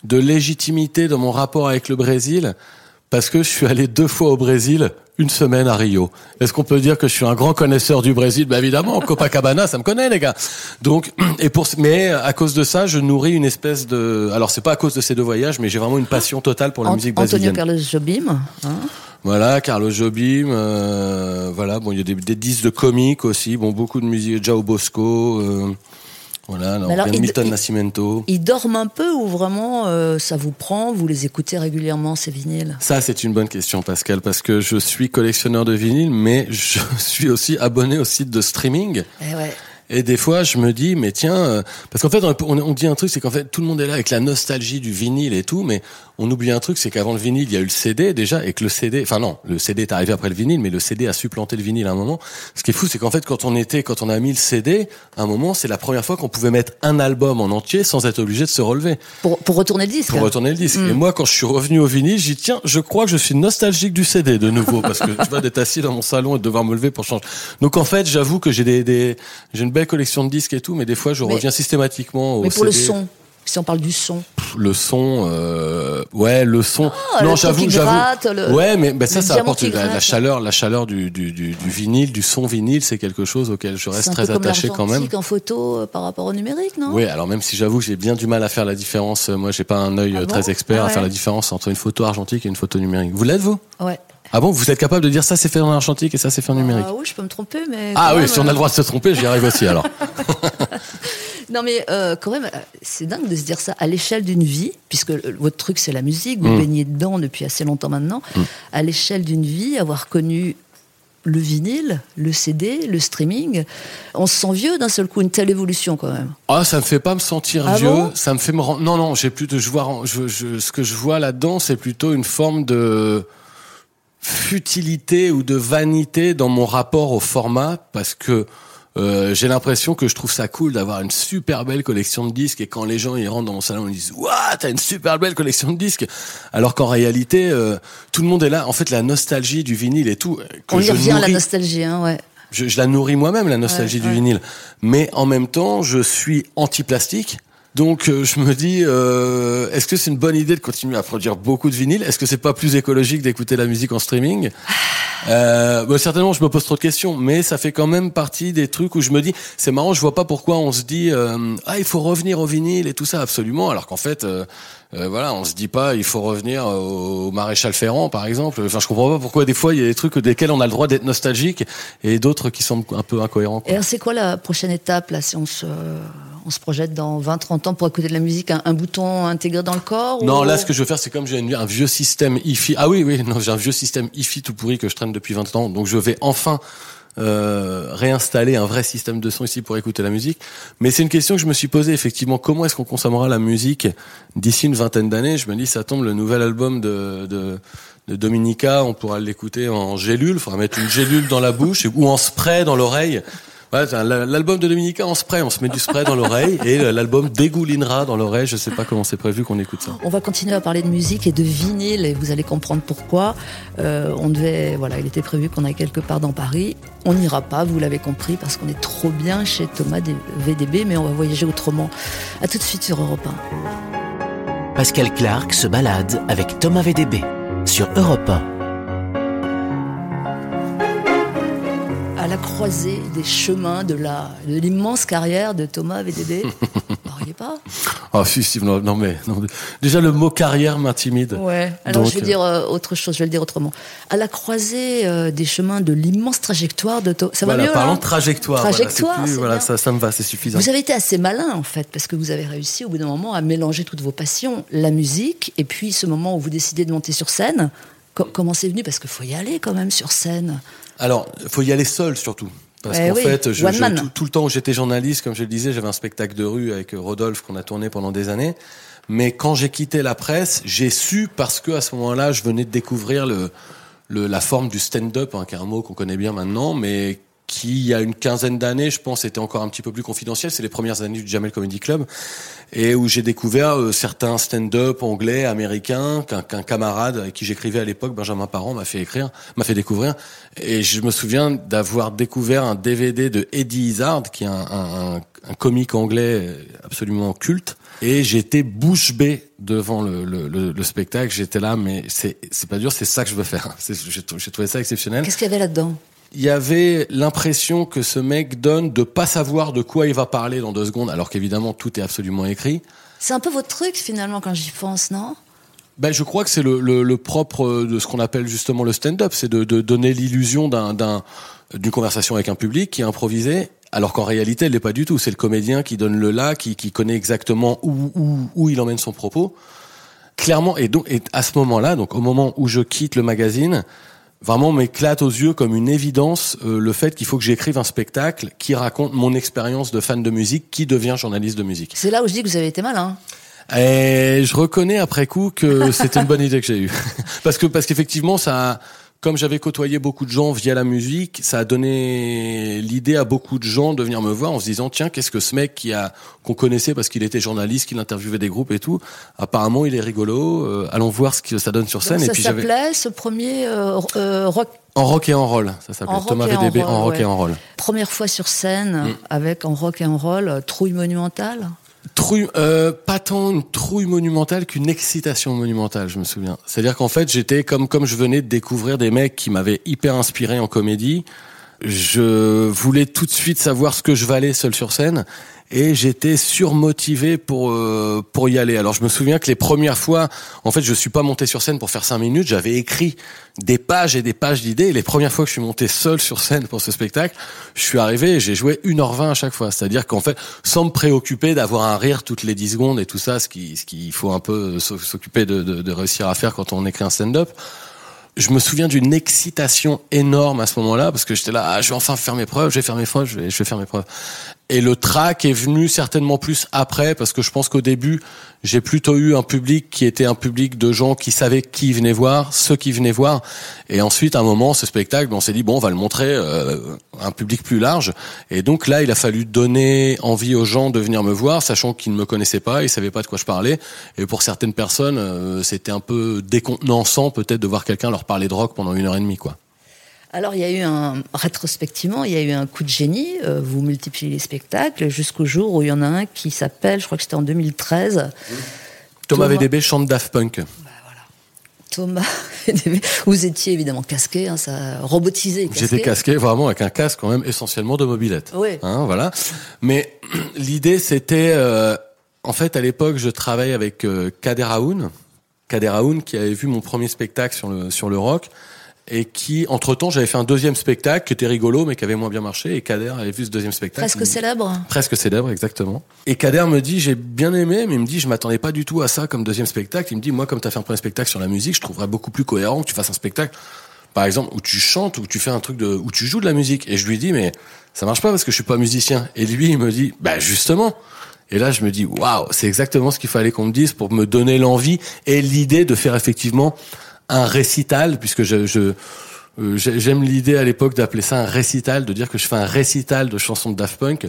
de légitimité dans mon rapport avec le Brésil, parce que je suis allé deux fois au Brésil, une semaine à Rio. Est-ce qu'on peut dire que je suis un grand connaisseur du Brésil? Bah évidemment, Copacabana, ça me connaît les gars. Donc, et pour, mais à cause de ça, je nourris une espèce de, alors c'est pas à cause de ces deux voyages, mais j'ai vraiment une passion totale pour la Ant- musique Antonio brésilienne. Carlos Jobim. hein? Voilà, Carlos Jobim, euh, voilà, bon, il y a des, des disques de comiques aussi, bon, beaucoup de musique, Jao Bosco, euh, voilà, alors, Milton Nascimento. Ils dorment un peu ou vraiment euh, ça vous prend Vous les écoutez régulièrement ces vinyles? Ça, c'est une bonne question, Pascal, parce que je suis collectionneur de vinyle, mais je suis aussi abonné au site de streaming. Eh ouais. Et des fois, je me dis, mais tiens, euh, parce qu'en fait, on, on dit un truc, c'est qu'en fait, tout le monde est là avec la nostalgie du vinyle et tout, mais on oublie un truc, c'est qu'avant le vinyle, il y a eu le CD déjà, et que le CD, enfin non, le CD est arrivé après le vinyle, mais le CD a supplanté le vinyle à un moment. Ce qui est fou, c'est qu'en fait, quand on était, quand on a mis le CD, à un moment, c'est la première fois qu'on pouvait mettre un album en entier sans être obligé de se relever Pour, pour retourner le disque pour retourner le disque. Et moi, quand je suis revenu au vinyle, j'ai dit tiens, je crois que je suis nostalgique du CD de nouveau parce que tu vois d'être assis dans mon salon et de devoir me lever pour changer. Donc en fait, j'avoue que j'ai des, des j'ai une belle collection de disques et tout, mais des fois, je Mais- reviens systématiquement au Mais pour le CD. son Si on parle du son. Le son, euh, ouais, le son. Ah, non, j'avoue, j'avoue. Ouais, mais ben, ça, ça apporte la, la chaleur, la chaleur du, du, du, du vinyle, du son vinyle, c'est quelque chose auquel je reste très attaché quand même. en photo euh, par rapport au numérique, non? Oui, alors même si j'avoue que j'ai bien du mal à faire la différence, euh, moi j'ai pas un œil Ah bon très expert Ah à faire ouais. la différence entre une photo argentique et une photo numérique. Vous l'êtes vous? Ouais. Ah bon, vous êtes capable de dire ça c'est fait en argentique et ça c'est fait en numérique? Ah oui, je peux me tromper, mais. Ah oui, même, si on a le droit de se tromper, j'y arrive aussi alors. Non, mais euh, quand même, euh, c'est dingue de se dire ça à l'échelle d'une vie, puisque votre truc c'est la musique, vous Mm. baignez dedans depuis assez longtemps maintenant. À l'échelle d'une vie, avoir connu le vinyle, le CD, le streaming, on se sent vieux d'un seul coup, une telle évolution quand même. Ah, ça me fait pas me sentir Ah vieux, bon? Ça me fait me rendre... Non, non, j'ai plutôt... Je vois, je, je- ce que je vois là-dedans, c'est plutôt une forme de futilité ou de vanité dans mon rapport au format, parce que euh, j'ai l'impression que je trouve ça cool d'avoir une super belle collection de disques et quand les gens ils rentrent dans mon salon ils disent waouh t'as une super belle collection de disques alors qu'en réalité euh, tout le monde est là en fait la nostalgie du vinyle et tout euh, que on y je revient à la nourris- nostalgie, hein, ouais. je, je la nourris moi-même, la nostalgie Ouais, du ouais. vinyle. Mais en même temps, je suis anti-plastique. Donc euh, je me dis, euh, est-ce que c'est une bonne idée de continuer à produire beaucoup de vinyle? Est-ce que c'est pas plus écologique d'écouter la musique en streaming? Euh, bah, Certainement, je me pose trop de questions, mais ça fait quand même partie des trucs où je me dis, c'est marrant, je vois pas pourquoi on se dit, euh, ah il faut revenir au vinyle et tout ça, absolument, alors qu'en fait, euh, euh, voilà, on se dit pas, il faut revenir au maréchal Ferrand, par exemple. Enfin, je comprends pas pourquoi des fois il y a des trucs desquels on a le droit d'être nostalgique et d'autres qui semblent un peu incohérents. quoi. Et alors, c'est quoi la prochaine étape, là, si on se, on se projette dans 20-30 ans pour écouter de la musique, un, un bouton intégré dans le corps Non, ou- là, ce que je veux faire, c'est comme j'ai un vieux système hi-fi. Ah oui, oui, non, j'ai un vieux système hi-fi tout pourri que je traîne depuis 20 ans. Donc, je vais enfin euh, réinstaller un vrai système de son ici pour écouter la musique. Mais c'est une question que je me suis posée, effectivement. Comment est-ce qu'on consommera la musique d'ici une vingtaine d'années? Je me dis, ça tombe, le nouvel album de... de de Dominica, on pourra l'écouter en gélule, il faudra mettre une gélule dans la bouche ou en spray dans l'oreille. Ouais, l'album de Dominica en spray, on se met du spray dans l'oreille et l'album dégoulinera dans l'oreille. Je sais pas comment c'est prévu qu'on écoute ça. On va continuer à parler de musique et de vinyle et vous allez comprendre pourquoi. Euh, on devait, voilà, il était prévu qu'on aille quelque part dans Paris. On n'ira pas, vous l'avez compris, parce qu'on est trop bien chez Thomas VDB, mais on va voyager autrement. À tout de suite sur Europe 1. Pascal Clark se balade avec Thomas VDB sur Europe 1. À la croisée des chemins de la, de l'immense carrière de Thomas VDB. Vous pas? Ah si, si, non, non, mais non, déjà le mot carrière m'intimide. Ouais. Alors Donc, je vais dire euh, autre chose, je vais le dire autrement. À la croisée euh, des chemins de l'immense trajectoire de Thomas. Ça va voilà, mieux parlons de trajectoire. voilà, Trajectoire, plus- voilà, ça, ça me va, c'est suffisant. Vous avez été assez malin en fait, parce que vous avez réussi au bout d'un moment à mélanger toutes vos passions, la musique, et puis ce moment où vous décidez de monter sur scène. Co- comment c'est venu? Parce qu'il faut y aller quand même sur scène. Alors, faut y aller seul surtout. Parce Eh qu'en oui, fait, je, tout, tout le temps où j'étais journaliste, comme je le disais, j'avais un spectacle de rue avec euh, Rodolphe qu'on a tourné pendant des années. Mais quand j'ai quitté la presse, j'ai su parce que à ce moment-là, je venais de découvrir le, le- la forme du stand-up, hein, qui est un mot qu'on connaît bien maintenant, mais qui, il y a une quinzaine d'années, je pense, était encore un petit peu plus confidentiel. C'est les premières années du Jamel Comedy Club. Et où j'ai découvert euh, certains stand-up anglais, américains, qu'un camarade avec qui j'écrivais à l'époque, Benjamin Parent, m'a fait écrire, m'a fait découvrir. Et je me souviens d'avoir découvert un DVD de Eddie Izzard, qui est un, comique anglais absolument culte. Et j'étais bouche bée devant le, le, le, le spectacle. J'étais là, mais c'est pas dur, c'est ça que je veux faire. J'ai trouvé ça exceptionnel Qu'est-ce qu'il y avait là-dedans? Il y avait l'impression que ce mec donne de pas savoir de quoi il va parler dans deux secondes, alors qu'évidemment tout est absolument écrit. C'est un peu votre truc finalement quand j'y pense, non? Ben, je crois que c'est le, le, le propre de ce qu'on appelle justement le stand-up, c'est de, de donner l'illusion d'un, d'un, d'une conversation avec un public qui est improvisé, alors qu'en réalité, elle l'est pas du tout. C'est le comédien qui donne le là, qui, qui connaît exactement où, où, où il emmène son propos. Clairement, et donc, et à ce moment-là, donc au moment où je quitte le magazine, vraiment m'éclate aux yeux comme une évidence euh, le fait qu'il faut que j'écrive un spectacle qui raconte mon expérience de fan de musique qui devient journaliste de musique. C'est là où je dis que vous avez été malin. Et je reconnais après coup que c'était une bonne idée que j'ai eue. parce que parce qu'effectivement, ça, comme j'avais côtoyé beaucoup de gens via la musique, ça a donné l'idée à beaucoup de gens de venir me voir en se disant tiens, qu'est-ce que ce mec qui a qu'on connaissait parce qu'il était journaliste, qu'il interviewait des groupes et tout, apparemment il est rigolo. euh, allons voir ce que ça donne sur Donc scène. ça et puis j'avais s'appelait ce premier euh, euh, rock. en rock et en roll, ça En rock Thomas et en VDB roll, en rock ouais. et en roll. Première fois sur scène Mm. avec en rock et en roll, trouille monumentale. Trouille, euh, pas tant une trouille monumentale qu'une excitation monumentale, je me souviens. C'est-à-dire qu'en fait, j'étais comme comme je venais de découvrir des mecs qui m'avaient hyper inspiré en comédie. Je voulais tout de suite savoir ce que je valais seul sur scène et j'étais surmotivé pour euh, pour y aller. Alors je me souviens que les premières fois, en fait, je suis pas monté sur scène pour faire cinq minutes. J'avais écrit des pages et des pages d'idées. Les premières fois que je suis monté seul sur scène pour ce spectacle, je suis arrivé et j'ai joué 1h20 à chaque fois. C'est-à-dire qu'en fait, sans me préoccuper d'avoir un rire toutes les 10 secondes et tout ça, ce qui ce qu'il faut un peu s'occuper de, de, de réussir à faire quand on écrit un stand-up je me souviens d'une excitation énorme à ce moment-là parce que j'étais là, ah, je vais enfin faire mes preuves, je vais faire mes preuves, je vais, je vais faire mes preuves. Et le track est venu certainement plus après parce que je pense qu'au début, j'ai plutôt eu un public qui était un public de gens qui savaient qui venaient voir, ceux qui venaient voir. Et ensuite, à un moment, ce spectacle, on s'est dit bon, on va le montrer euh, un public plus large. Et donc là, il a fallu donner envie aux gens de venir me voir, sachant qu'ils ne me connaissaient pas, ils savaient pas de quoi je parlais. Et pour certaines personnes, euh, c'était un peu décontenançant peut-être de voir quelqu'un leur parler de rock pendant une heure et demie, quoi. Alors, il y a eu un, rétrospectivement, il y a eu un coup de génie. Euh, vous multipliez les spectacles jusqu'au jour où il y en a un qui s'appelle, je crois que c'était en 2013. Thomas, VDB chante Daft Punk. Bah, voilà. Thomas VDB, vous étiez évidemment casqué, hein, ça robotisé. J'étais casqué vraiment avec un casque quand même essentiellement de mobilette. Oui. Hein, voilà. Mais l'idée c'était, euh, en fait, à l'époque, je travaillais avec euh, Kader Aoun, Kader Aoun qui avait vu mon premier spectacle sur le sur le rock et qui, entre-temps, j'avais fait un deuxième spectacle qui était rigolo, mais qui avait moins bien marché, et Kader avait vu ce deuxième spectacle. Presque célèbre. Presque célèbre, exactement. Et Kader me dit, j'ai bien aimé, mais il me dit, je m'attendais pas du tout à ça comme deuxième spectacle. Il me dit, moi, comme tu as fait un premier spectacle sur la musique, je trouverais beaucoup plus cohérent que tu fasses un spectacle, par exemple, où tu chantes, où tu fais un truc de, où tu joues de la musique. Et je lui dis, mais ça marche pas parce que je suis pas musicien. Et lui, il me dit, bah, justement. Et là, je me dis, waouh, c'est exactement ce qu'il fallait qu'on me dise pour me donner l'envie et l'idée de faire effectivement un récital, puisque je, je euh, j'aime l'idée à l'époque d'appeler ça un récital, de dire que je fais un récital de chansons de Daft Punk.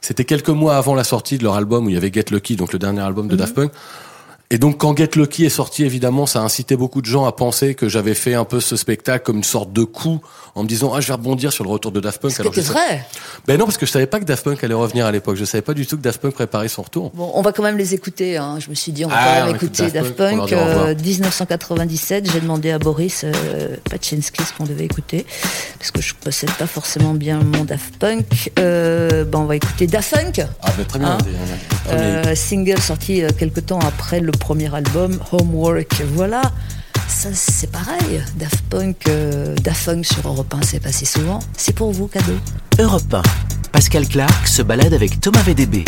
C'était quelques mois avant la sortie de leur album où il y avait Get Lucky, donc le dernier album de mhm. Daft Punk. Et donc quand Get Lucky est sorti, évidemment, ça a incité beaucoup de gens à penser que j'avais fait un peu ce spectacle comme une sorte de coup en me disant ah je vais rebondir sur le retour de Daft Punk. C'était vrai? Ben non parce que je savais pas que Daft Punk allait revenir à l'époque. Je savais pas du tout que Daft Punk préparait son retour. Bon, on va quand même les écouter. Hein. Je me suis dit on va ah, quand même écouter Daft, Punk. 1997. Euh, j'ai demandé à Boris euh, Pachinski ce qu'on devait écouter parce que je possède pas forcément bien mon Daft Punk. Euh, ben on va écouter Daft Punk. Ah ben très bien. Hein euh, single sorti quelques temps après le premier album Homework. Voilà ça c'est pareil. Daft Punk, euh, Daft Punk sur Europe 1, c'est passé souvent. C'est pour vous, cadeau. Europe 1. Pascal Clark se balade avec Thomas VDB.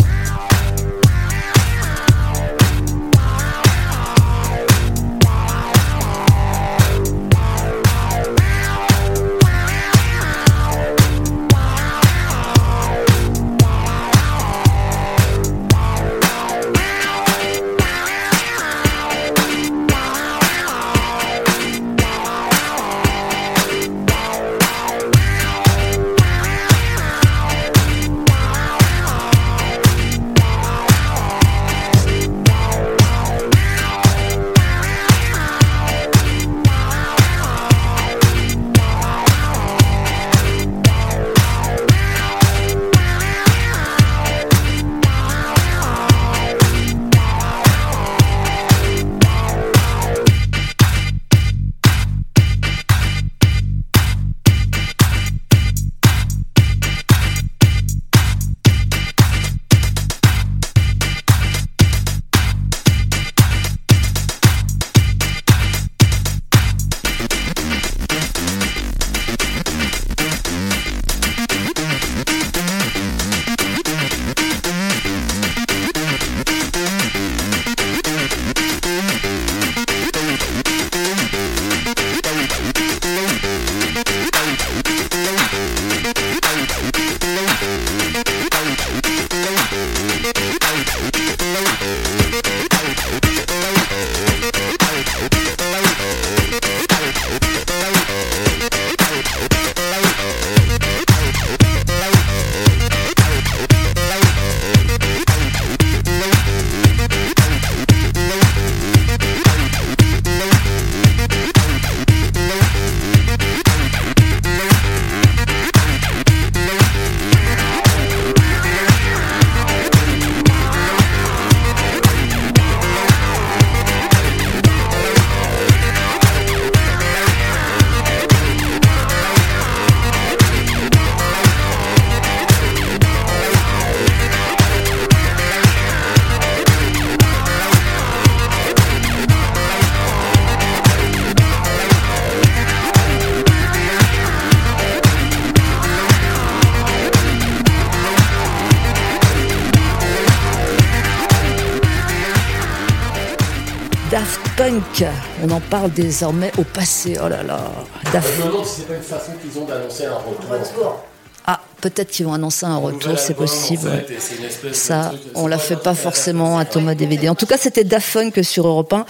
Punk. On en parle désormais au passé. Oh là là. Je me demande si c'est pas une façon qu'ils ont d'annoncer un retour. Ah, peut-être qu'ils vont annoncer un retour, c'est possible. En fait, Ça, truc- on la pas fait pas forcément à Thomas DVD. En tout cas, c'était Daft Punk sur Europe 1.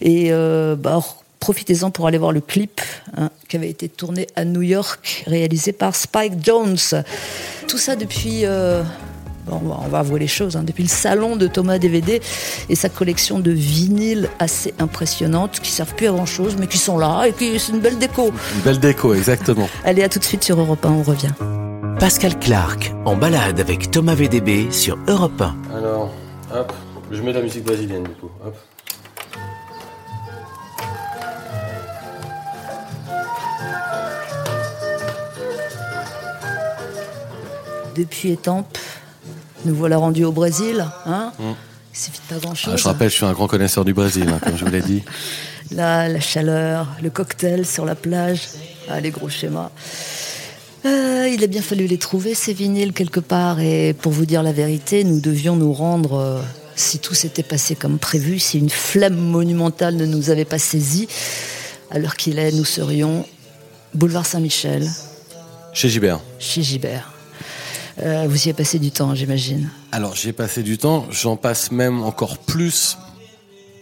Et euh, bah, profitez-en pour aller voir le clip hein, qui avait été tourné à New York, réalisé par Spike Jones. Tout ça depuis... euh, bon, on va- on va avouer les choses, hein, depuis le salon de Thomas DVD et sa collection de vinyles assez impressionnante qui servent plus à grand chose mais qui sont là et qui c'est une belle déco. Une belle déco, exactement. Allez, à tout de suite sur Europe 1, on revient. Pascal Clark en balade avec Thomas VDB sur Europe 1. Alors, hop, je mets de la musique brésilienne du coup. Hop. Depuis Étampes, nous voilà rendus au Brésil. Hein Il suffit de pas grand-chose. Ah, je rappelle, je suis un grand connaisseur du Brésil, hein, comme je vous l'ai dit. Là, la chaleur, le cocktail sur la plage. Ah, les gros schémas. Euh, il a bien fallu les trouver, ces vinyles, quelque part. Et pour vous dire la vérité, nous devions nous rendre, euh, si tout s'était passé comme prévu, si une flemme monumentale ne nous avait pas saisis, à l'heure qu'il est, nous serions boulevard Saint-Michel, Chez Gibert. chez Gibert. Euh, vous y avez passé du temps, j'imagine. Alors, j'ai passé du temps, j'en passe même encore plus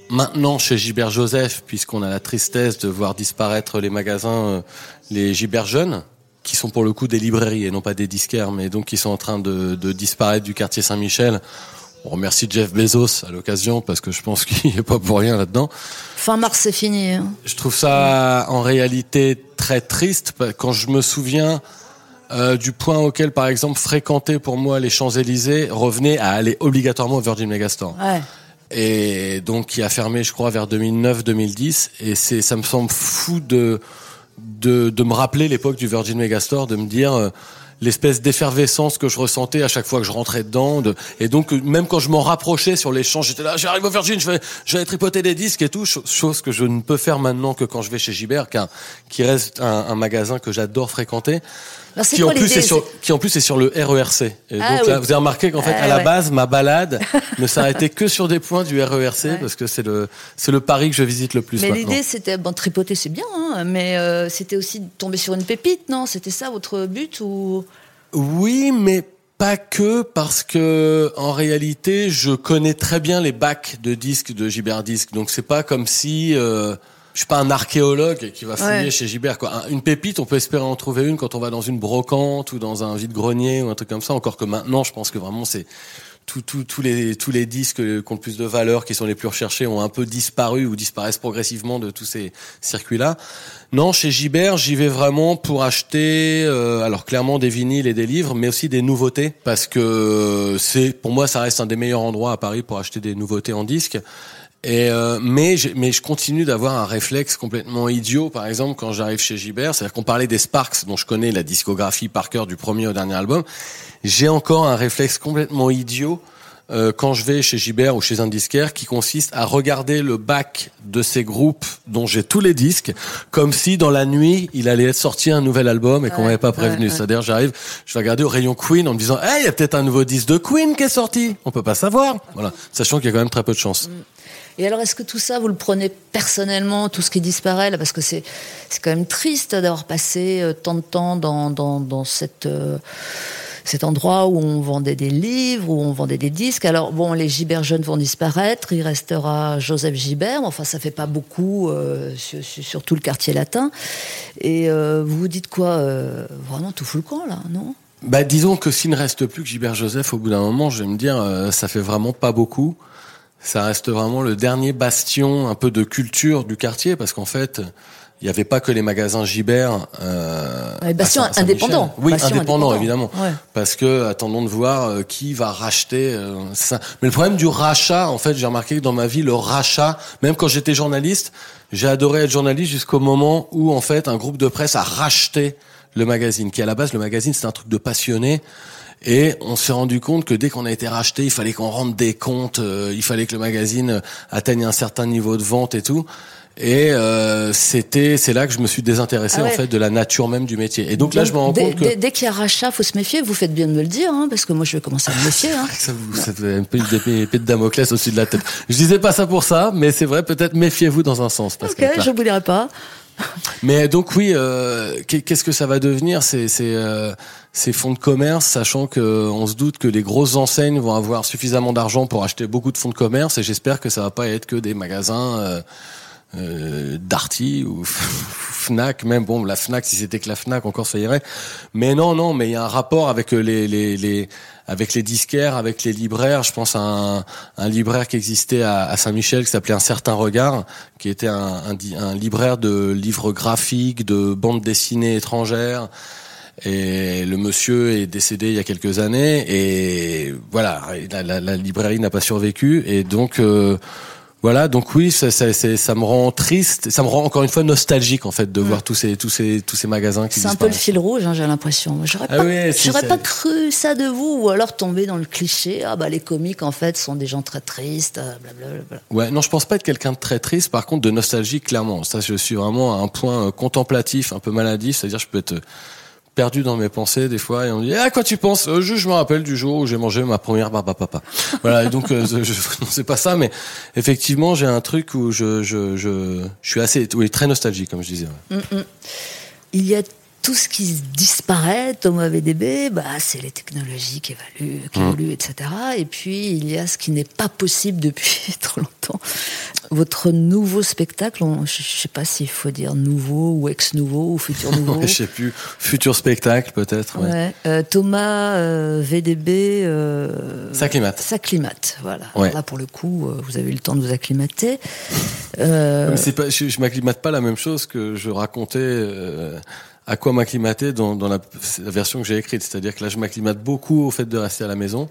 maintenant chez Gilbert Joseph, puisqu'on a la tristesse de voir disparaître les magasins, euh, les Gilbert Jeunes, qui sont pour le coup des librairies et non pas des disquaires, mais donc qui sont en train de, de disparaître du quartier Saint-Michel. On remercie Jeff Bezos à l'occasion, parce que je pense qu'il n'est pas pour rien là-dedans. Fin mars, c'est fini. hein. Je trouve ça en réalité très triste quand je me souviens euh, du point auquel, par exemple, fréquenter pour moi les Champs-Élysées revenait à aller obligatoirement au Virgin Megastore. Ouais. Et donc qui a fermé, je crois, vers 2009-2010. Et c'est, ça me semble fou de de, de me rappeler l'époque du Virgin Megastore, de me dire euh, l'espèce d'effervescence que je ressentais à chaque fois que je rentrais dedans. De, et donc euh, même quand je m'en rapprochais sur les champs, j'étais là, j'arrive au Virgin, je vais, je vais tripoter des disques et tout, cho- chose que je ne peux faire maintenant que quand je vais chez Gibert, qui reste un, un magasin que j'adore fréquenter. Alors, Qui en, plus est sur, qui en plus est sur le RERC. Et Ah donc là, vous avez remarqué qu'en fait, Ah à la ouais. base, ma balade ne s'arrêtait que sur des points du RERC Ouais. parce que c'est le, c'est le Paris que je visite le plus Mais l'idée, c'était, bon, tripoter, c'est bien, hein, mais euh, c'était aussi de tomber sur une pépite, non? C'était ça votre but ou? Oui, mais pas que parce que en réalité, je connais très bien les bacs de disques de Gibert Disque. Donc c'est pas comme si euh, je suis pas un archéologue qui va fouiller Ouais. chez Gibert. Quoi. Un- Une pépite, on peut espérer en trouver une quand on va dans une brocante ou dans un vide-grenier ou un truc comme ça. Encore que maintenant, je pense que vraiment c'est tout- tout- tous les tous les disques qui ont le plus de valeur, qui sont les plus recherchés, ont un peu disparu ou disparaissent progressivement de tous ces circuits-là. Non, chez Gibert, j'y vais vraiment pour acheter, euh, alors clairement des vinyles et des livres, mais aussi des nouveautés, parce que c'est, pour moi, ça reste un des meilleurs endroits à Paris pour acheter des nouveautés en disque. Et euh, mais j'ai- mais je continue d'avoir un réflexe complètement idiot, par exemple quand j'arrive chez Gibert, c'est-à-dire qu'on parlait des Sparks, dont je connais la discographie par cœur du premier au dernier album. J'ai encore un réflexe complètement idiot euh, quand je vais chez Gibert ou chez un disquaire qui consiste à regarder le bac de ces groupes dont j'ai tous les disques comme si dans la nuit il allait être sorti un nouvel album et qu'on Ouais, m'avait pas prévenu. ouais, ouais. C'est-à-dire j'arrive, je vais regarder au rayon Queen en me disant, hey, il y a peut-être un nouveau disque de Queen qui est sorti. On peut pas savoir. Voilà, sachant qu'il y a quand même très peu de chance. Et alors, est-ce que tout ça, vous le prenez personnellement, tout ce qui disparaît là, parce que c'est quand même triste d'avoir passé euh, tant de temps dans dans, dans cette euh, cet endroit où on vendait des livres, où on vendait des disques. Alors bon, les Gibert jeunes vont disparaître, il restera Joseph Gibert. Enfin, ça fait pas beaucoup euh, sur, sur- tout le quartier latin. Et vous vous dites quoi Vraiment tout fout le camp là, non? Bah, disons que s'il ne reste plus que Gilbert Joseph, au bout d'un moment, je vais me dire, euh, ça fait vraiment pas beaucoup. Ça reste vraiment le dernier bastion un peu de culture du quartier, parce qu'en fait, il n'y avait pas que les magasins Gibert. Euh, Ouais, bastion à Saint- Saint-Michel. indépendant. Oui, Bastion indépendant, indépendant. évidemment. Ouais. Parce que attendons de voir euh, qui va racheter euh, ça. Mais le problème du rachat, en fait, j'ai remarqué que dans ma vie, le rachat, même quand j'étais journaliste, j'ai adoré être journaliste jusqu'au moment où, en fait, un groupe de presse a racheté le magazine. Qui à la base, le magazine, c'était un truc de passionné. Et on s'est rendu compte que dès qu'on a été racheté, il fallait qu'on rende des comptes, euh, il fallait que le magazine atteigne un certain niveau de vente et tout. Et euh, c'était, c'est là que je me suis désintéressé Ah ouais. en fait de la nature même du métier. Et donc là, je me rends dès, compte que dès- dès qu'il y a rachat, faut se méfier. Vous faites bien de me le dire, hein, parce que moi, je vais commencer à me méfier. Hein. ça vous, ça vous a un peu une épée, de Damoclès au-dessus de la tête. Je disais pas ça pour ça, mais c'est vrai, peut-être méfiez-vous dans un sens. Parce Ok, que, je vous dirai pas. Mais donc oui, euh, qu'est- qu'est-ce que ça va devenir? Ces, ces, euh, fonds de commerce, sachant que euh, on se doute que les grosses enseignes vont avoir suffisamment d'argent pour acheter beaucoup de fonds de commerce, et j'espère que ça va pas être que des magasins euh, euh, Darty ou Fnac, même bon la Fnac si c'était que la Fnac encore ça irait, mais non non, mais il y a un rapport avec les les, les avec les disquaires, avec les libraires. Je pense à un, un libraire qui existait à, à Saint-Michel qui s'appelait Un Certain Regard, qui était un, un, un libraire de livres graphiques, de bandes dessinées étrangères. Et le monsieur est décédé il y a quelques années et voilà, la, la- la librairie n'a pas survécu et donc euh, voilà, donc oui, ça, ça, ça me rend triste, ça me rend encore une fois nostalgique en fait de voir tous ces tous ces tous ces magasins qui C'est un peu le fil rouge, hein, j'ai l'impression. J'aurais Ah pas, oui, j'aurais pas cru ça de vous, ou alors tomber dans le cliché. Ah bah les comiques en fait sont des gens très tristes, euh, blablabla. Ouais, non, je pense pas être quelqu'un de très triste. Par contre, de nostalgie, clairement. Ça, je suis vraiment à un point euh, contemplatif, un peu maladif. C'est-à-dire, je peux être euh, perdu dans mes pensées des fois et on me dit ah quoi tu penses? Euh, je, je me rappelle du jour où j'ai mangé ma première barbe à papa voilà et donc euh, je, c'est pas ça mais effectivement j'ai un truc où je je je, je suis assez oui très nostalgique comme je disais ouais. Il y a tout ce qui disparaît, Thomas VDB, bah, c'est les technologies qui évoluent, qui Mmh. évoluent, etc. Et puis, il y a ce qui n'est pas possible depuis trop longtemps. Votre nouveau spectacle, on- je ne sais pas s'il faut dire nouveau ou ex-nouveau ou futur nouveau. Je sais plus futur spectacle peut-être ouais. Ouais. Euh, Thomas euh, VDB euh, S'acclimate. s'acclimate, voilà. Ouais. Là, pour le coup, euh, vous avez eu le temps de vous acclimater. Euh, pas, je, je m'acclimate pas la même chose que je racontais à quoi m'acclimater dans, dans la, la version que j'ai écrite. C'est-à-dire que là, je m'acclimate beaucoup au fait de rester à la maison,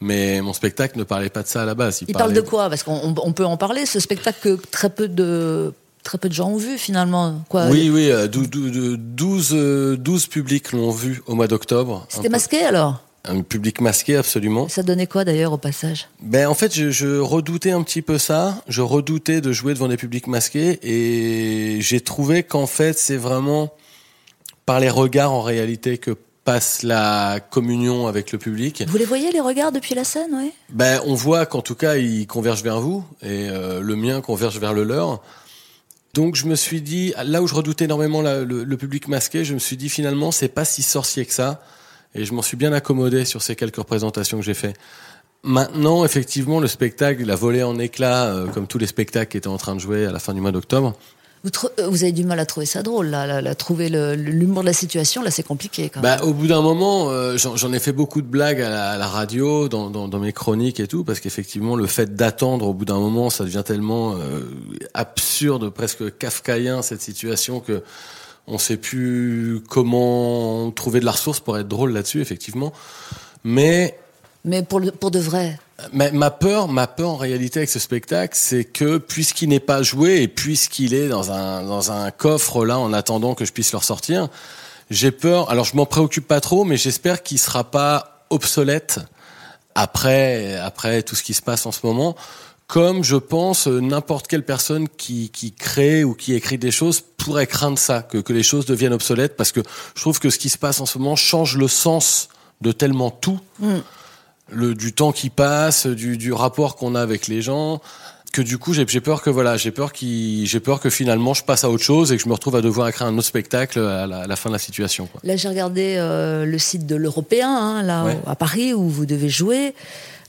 mais mon spectacle ne parlait pas de ça à la base. il parle parlait- de quoi? Parce qu'on on- on peut en parler, ce spectacle que très peu de très peu de gens ont vu finalement. Quoi? Oui, oui, euh, dou- dou- dou- 12, euh, 12 publics l'ont vu au mois d'octobre. C'était masqué alors? Un public masqué, absolument. Ça donnait quoi d'ailleurs au passage? Ben en fait, je, je redoutais un petit peu ça. Je redoutais de jouer devant des publics masqués et j'ai trouvé qu'en fait, c'est vraiment par les regards en réalité que passe la communion avec le public. Vous les voyez les regards depuis la scène, oui? Ben on voit qu'en tout cas, ils convergent vers vous et euh, le mien converge vers le leur. Donc je me suis dit, là où je redoutais énormément la- le, le public masqué, je me suis dit finalement, c'est pas si sorcier que ça. Et je m'en suis bien accommodé sur ces quelques représentations que j'ai fait. Maintenant, effectivement, le spectacle, il a volé en éclats, euh, comme tous les spectacles qui étaient en train de jouer à la fin du mois d'octobre. Vous, euh, vous avez du mal à trouver ça drôle, là, là, là, trouver l'humour de la situation, là c'est compliqué quand même. Bah, au bout d'un moment, euh, j'en j'en ai fait beaucoup de blagues à la, à la radio, dans, dans, dans mes chroniques et tout, parce qu'effectivement, le fait d'attendre, au bout d'un moment, ça devient tellement euh, absurde, presque kafkaïen cette situation que on sait plus comment trouver de la ressource pour être drôle là-dessus, effectivement. Mais Mais pour, le- pour de vrai, Ma, ma peur, ma peur en réalité avec ce spectacle, c'est que puisqu'il n'est pas joué et puisqu'il est dans un dans un coffre là en attendant que je puisse le ressortir, j'ai peur. Alors je m'en préoccupe pas trop, mais j'espère qu'il sera pas obsolète après après tout ce qui se passe en ce moment. Comme je pense n'importe quelle personne qui, qui crée ou qui écrit des choses pourrait craindre ça, que, que les choses deviennent obsolètes, parce que je trouve que ce qui se passe en ce moment change le sens de tellement tout le, du temps qui passe, du, du rapport qu'on a avec les gens, que du coup j'ai peur que voilà, j'ai peur qu'il, j'ai peur que finalement je passe à autre chose et que je me retrouve à devoir écrire un autre spectacle à la, à la fin de la situation. Quoi. Là, j'ai regardé euh, le site de l'Européen, hein, là, Ouais. à Paris, où vous devez jouer,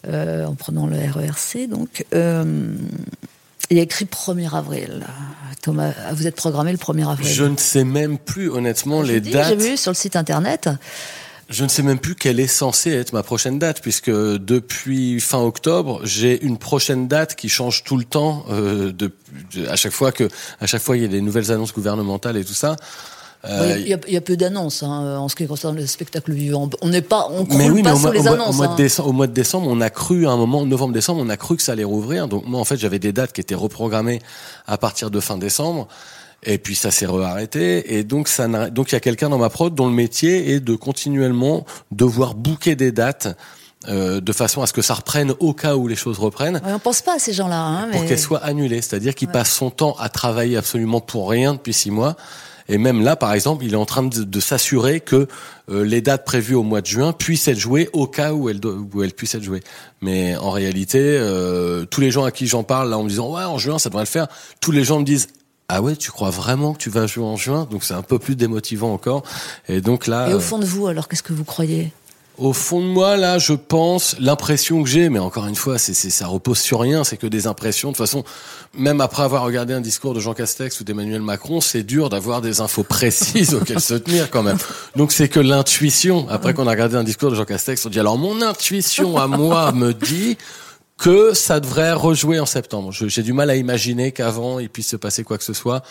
euh, en prenant le RERC. Donc, euh, il y a écrit 1er avril. Thomas, vous êtes programmé le 1er avril. Je ne sais même plus honnêtement Je les dis, dates. J'ai vu sur le site internet. Je ne sais même plus quelle est censée être ma prochaine date, puisque depuis fin octobre, j'ai une prochaine date qui change tout le temps. Euh, de, de- à chaque fois que, à chaque fois il y a des nouvelles annonces gouvernementales et tout ça. Euh, il, y a, il y a peu d'annonces hein, en ce qui concerne le spectacle vivant. On n'est pas, on croule mais oui, mais pas sous mois, les annonces. au mois de hein. décembre, au mois de décembre, on a cru à un moment, novembre-décembre, on a cru que ça allait rouvrir. Donc moi, en fait, j'avais des dates qui étaient reprogrammées à partir de fin décembre. Et puis ça s'est re-arrêté. Et donc ça donc il y a quelqu'un dans ma prod dont le métier est de continuellement devoir booker des dates euh, de façon à ce que ça reprenne au cas où les choses reprennent Ouais, on pense pas à ces gens-là. Hein, pour mais- qu'elle soit annulée. C'est-à-dire qu'il passe son temps à travailler absolument pour rien depuis six mois. Et même là, par exemple, il est en train de, de s'assurer que euh, les dates prévues au mois de juin puissent être jouées au cas où elles, où elles puissent être jouées. Mais en réalité, euh, tous les gens à qui j'en parle, là, en me disant ouais, en juin, ça devrait le faire, tous les gens me disent ah ouais, tu crois vraiment que tu vas jouer en juin? Donc c'est un peu plus démotivant encore. Et donc là, Et au euh, fond de vous, alors, qu'est-ce que vous croyez? au fond de moi, là, je pense, l'impression que j'ai, mais encore une fois, c'est, c'est, ça repose sur rien, c'est que des impressions. De toute façon, même après avoir regardé un discours de Jean Castex ou d'Emmanuel Macron, c'est dur d'avoir des infos précises auxquelles se tenir quand même. Donc c'est que l'intuition. Après qu'on a regardé un discours de Jean Castex, on dit alors mon intuition à moi me dit que ça devrait rejouer en septembre. J'ai du mal à imaginer qu'avant il puisse se passer quoi que ce soit.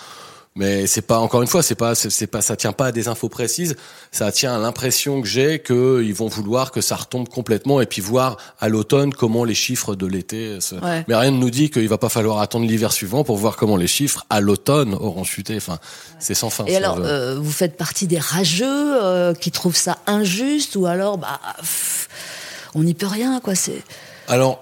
Mais c'est pas encore une fois, c'est pas, c'est pas, ça tient pas à des infos précises. Ça tient à l'impression que j'ai qu'ils vont vouloir que ça retombe complètement et puis voir à l'automne comment les chiffres de l'été. Se... Ouais. Mais rien ne nous dit qu'il va pas falloir attendre l'hiver suivant pour voir comment les chiffres à l'automne auront chuté. Enfin, c'est sans fin. Et alors, euh, vous faites partie des rageux euh, qui trouvent ça injuste ou alors, bah, pff, on n'y peut rien, quoi. C'est Alors,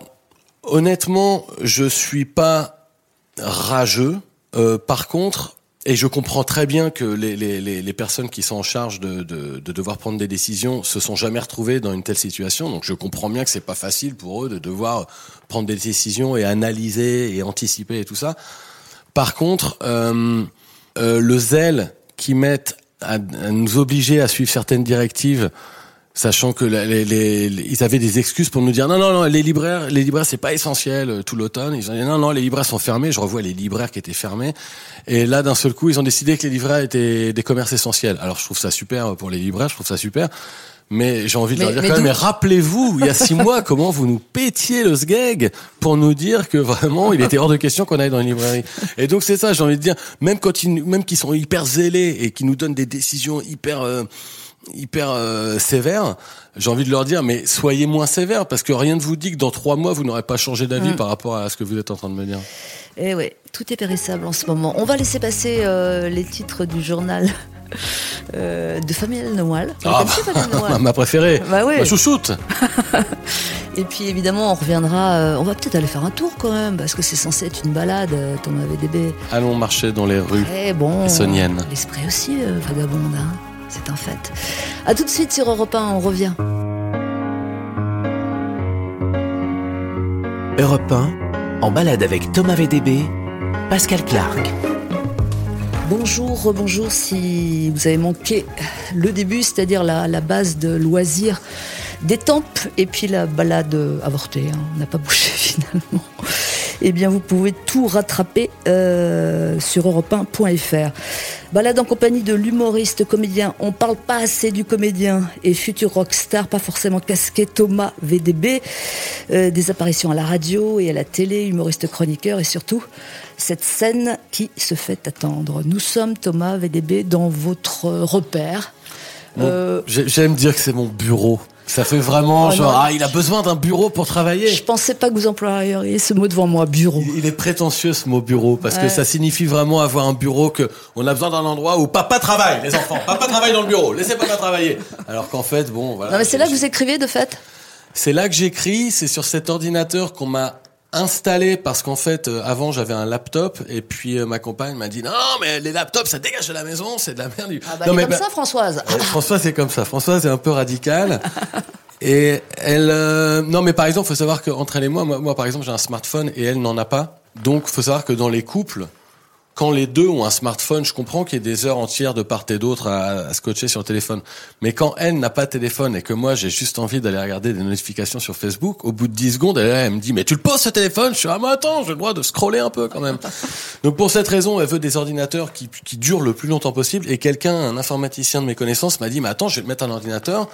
honnêtement, je suis pas rageux. Euh, par contre, et je comprends très bien que les, les, les, personnes qui sont en charge de, de, de devoir prendre des décisions se sont jamais retrouvées dans une telle situation. Donc, je comprends bien que c'est pas facile pour eux de devoir prendre des décisions et analyser et anticiper et tout ça. Par contre, euh, euh, le zèle qu'ils mettent à, à nous obliger à suivre certaines directives, sachant que les, les- les- ils avaient des excuses pour nous dire non non non les libraires les libraires c'est pas essentiel euh, tout l'automne. Ils ont dit non non les libraires sont fermés. Je revois les libraires qui étaient fermés. Et là d'un seul coup ils ont décidé que les libraires étaient des commerces essentiels. Alors je trouve ça super pour les libraires je trouve ça super. Mais j'ai envie de Mais- leur dire mais quand même, mais rappelez-vous, il y a six mois, comment vous nous pétiez le sgeg pour nous dire que vraiment, il était hors de question qu'on aille dans une librairie. Et donc c'est ça, j'ai envie de dire, même quand ils, même qu'ils sont hyper zélés et qu'ils nous donnent des décisions hyper, euh, hyper euh, sévères, j'ai envie de leur dire, mais soyez moins sévères parce que rien ne vous dit que dans trois mois vous n'aurez pas changé d'avis Mm. par rapport à ce que vous êtes en train de me dire. Eh ouais, tout est périssable en ce moment. On va laisser passer euh, les titres du journal euh, de Famille Noël. Ah, Noël Ma préférée, Bah oui. ma chouchoute. Et puis évidemment, on reviendra. euh, on va peut-être aller faire un tour quand même, parce que c'est censé être une balade, euh, Thomas VDB. Allons marcher dans les rues. Eh bon. L'esprit aussi vagabonde, hein. C'est un fait. À tout de suite sur Europe 1, on revient. Europe 1, en balade avec Thomas VDB, Pascal Clark. Bonjour, rebonjour si vous avez manqué le début, c'est-à-dire la, la base de loisirs des tempes et puis la balade avortée. hein. On n'a pas bougé finalement. Eh bien, vous pouvez tout rattraper euh, sur europe1.fr. Balade en compagnie de l'humoriste comédien. On parle pas assez du comédien et futur rockstar, pas forcément casqué Thomas VDB. Euh, des apparitions à la radio et à la télé, humoriste chroniqueur et surtout cette scène qui se fait attendre. Nous sommes Thomas VDB dans votre repère. Euh, J'ai- J'aime dire que c'est mon bureau. Ça fait vraiment Oh genre, non. ah, il a besoin d'un bureau pour travailler. je pensais pas que vous employeriez ce mot devant moi, bureau. Il est prétentieux ce mot bureau parce Ouais. que ça signifie vraiment avoir un bureau que on a besoin d'un endroit où papa travaille les enfants papa travaille dans le bureau laissez papa travailler alors qu'en fait bon voilà Non mais c'est là que vous écrivez de fait? C'est là que j'écris c'est sur cet ordinateur qu'on m'a installé parce qu'en fait euh, avant j'avais un laptop et puis euh, ma compagne m'a dit non mais les laptops ça dégage de la maison c'est de la merde Ah bah non, mais comme bah- ça Françoise. Françoise c'est comme ça. Françoise est un peu radicale. Et elle, euh, non mais par exemple, faut savoir qu'entre elle et moi, moi, moi, par exemple, j'ai un smartphone et elle n'en a pas. Donc, faut savoir que dans les couples, quand les deux ont un smartphone, je comprends qu'il y ait des heures entières de part et d'autre à, à scotcher sur le téléphone. Mais quand elle n'a pas de téléphone et que moi j'ai juste envie d'aller regarder des notifications sur Facebook, au bout de 10 secondes, elle, elle me dit mais tu le poses ce téléphone Je suis ah mais attends, j'ai le droit de scroller un peu quand même. Donc pour cette raison, elle veut des ordinateurs qui, qui durent le plus longtemps possible. Et quelqu'un, un informaticien de mes connaissances, m'a dit mais attends, je vais te mettre un ordinateur.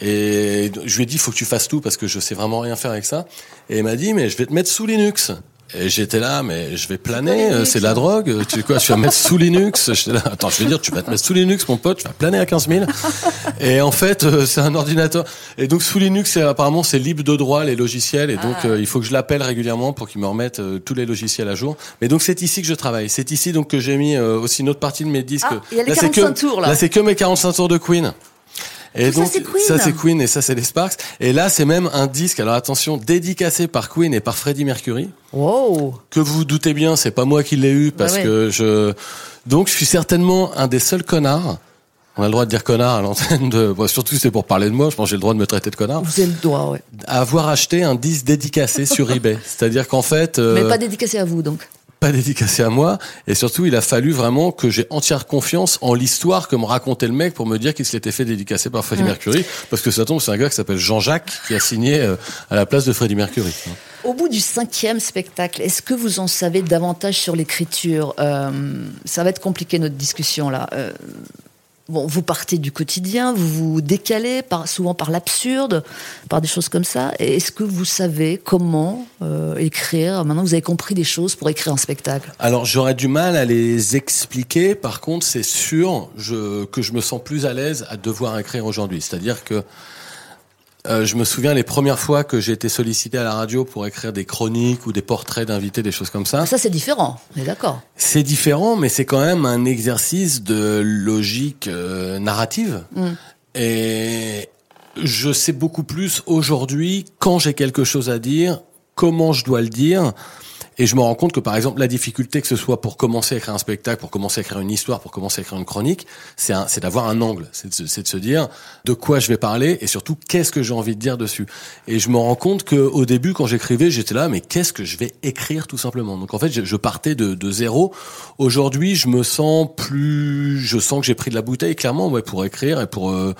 Et je lui ai dit, faut que tu fasses tout parce que je sais vraiment rien faire avec ça. Et il m'a dit, mais je vais te mettre sous Linux. Et j'étais là, mais je vais planer, euh, c'est de la drogue. euh, Tu sais quoi, je vais mettre sous Linux. J'étais là, attends, je vais dire, tu vas te mettre sous Linux, mon pote, tu vas planer à 15 000. Et en fait, euh, c'est un ordinateur. Et donc sous Linux, apparemment, c'est libre de droit les logiciels. Et donc, Ah. il faut que je l'appelle régulièrement pour qu'il me remette tous les logiciels à jour. Mais donc, c'est ici que je travaille. C'est ici donc que j'ai mis aussi une autre partie de mes disques. Ah, y a les Là, c'est 45 que, tours, là. c'est que mes 45 tours de Queen. Et Tout ça, donc, c'est Queen. ça, c'est Queen et ça, c'est les Sparks. Et là, c'est même un disque, alors attention, dédicacé par Queen et par Freddie Mercury Wow. que vous vous doutez bien, c'est pas moi qui l'ai eu parce ouais. que je donc je suis certainement un des seuls connards. On a le droit de dire connard à l'antenne de bon, surtout c'est pour parler de moi, je pense que j'ai le droit de me traiter de connard. Vous avez le droit, ouais. À avoir acheté un disque dédicacé sur eBay. C'est-à-dire qu'en fait euh, Mais pas dédicacé à vous, donc. Pas dédicacé à moi et surtout il a fallu vraiment que j'ai entière confiance en l'histoire que me racontait le mec pour me dire qu'il se l'était fait dédicacer par Freddie Mercury parce que ça tombe c'est un gars qui s'appelle Jean-Jacques qui a signé euh, à la place de Freddie Mercury. Au bout du cinquième spectacle, est-ce que vous en savez davantage sur l'écriture? Euh, Ça va être compliqué notre discussion là. Euh, bon, vous partez du quotidien, vous vous décalez souvent par l'absurde, par des choses comme ça. Est-ce que vous savez comment euh, écrire Maintenant, vous avez compris des choses pour écrire un spectacle? Alors j'aurais du mal à les expliquer. Par contre, c'est sûr que je me sens plus à l'aise à devoir écrire aujourd'hui. C'est-à-dire que euh, je me souviens les premières fois que j'ai été sollicité à la radio pour écrire des chroniques ou des portraits d'invités, des choses comme ça. Ça, c'est différent. On est d'accord. C'est différent, mais c'est quand même un exercice de logique euh, narrative. Et je sais beaucoup plus aujourd'hui quand j'ai quelque chose à dire, comment je dois le dire. Et je me rends compte que, par exemple, la difficulté, que ce soit pour commencer à écrire un spectacle, pour commencer à écrire une histoire, pour commencer à écrire une chronique, c'est d'avoir un angle. C'est de, de se dire de quoi je vais parler et surtout qu'est-ce que j'ai envie de dire dessus. Et je me rends compte que au début, quand j'écrivais, j'étais là, mais qu'est-ce que je vais écrire tout simplement? Donc en fait, je, je partais de, de zéro. Aujourd'hui, je me sens plus, je sens que j'ai pris de la bouteille clairement, ouais, pour écrire et pour euh,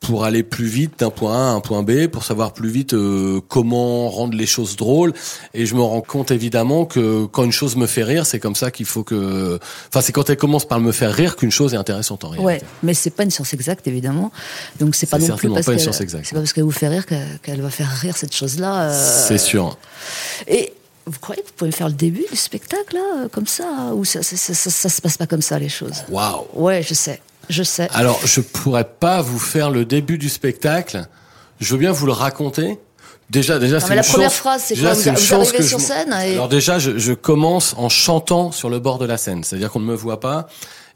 pour aller plus vite d'un point A à un point B, pour savoir plus vite euh, comment rendre les choses drôles. Et je me rends compte évidemment que quand une chose me fait rire, c'est comme ça qu'il faut que... Enfin, c'est quand elle commence par me faire rire qu'une chose est intéressante en réalité. Ouais, mais c'est pas une science exacte évidemment. Donc c'est pas non plus parce pas une science exacte. C'est pas parce qu'elle vous fait rire qu'elle va faire rire cette chose-là. euh, C'est sûr. Et vous croyez que vous pouvez faire le début du spectacle là, comme ça, ou ça, ça, ça, ça- ça se passe pas comme ça les choses? Waouh Ouais, je sais, je sais. Alors, je pourrais pas vous faire le début du spectacle. Je veux bien vous le raconter. Déjà, déjà, c'est la première phrase, c'est déjà, quoi Vous- arrivez que sur je- scène et- Alors déjà, je, je commence en chantant sur le bord de la scène, c'est-à-dire qu'on ne me voit pas.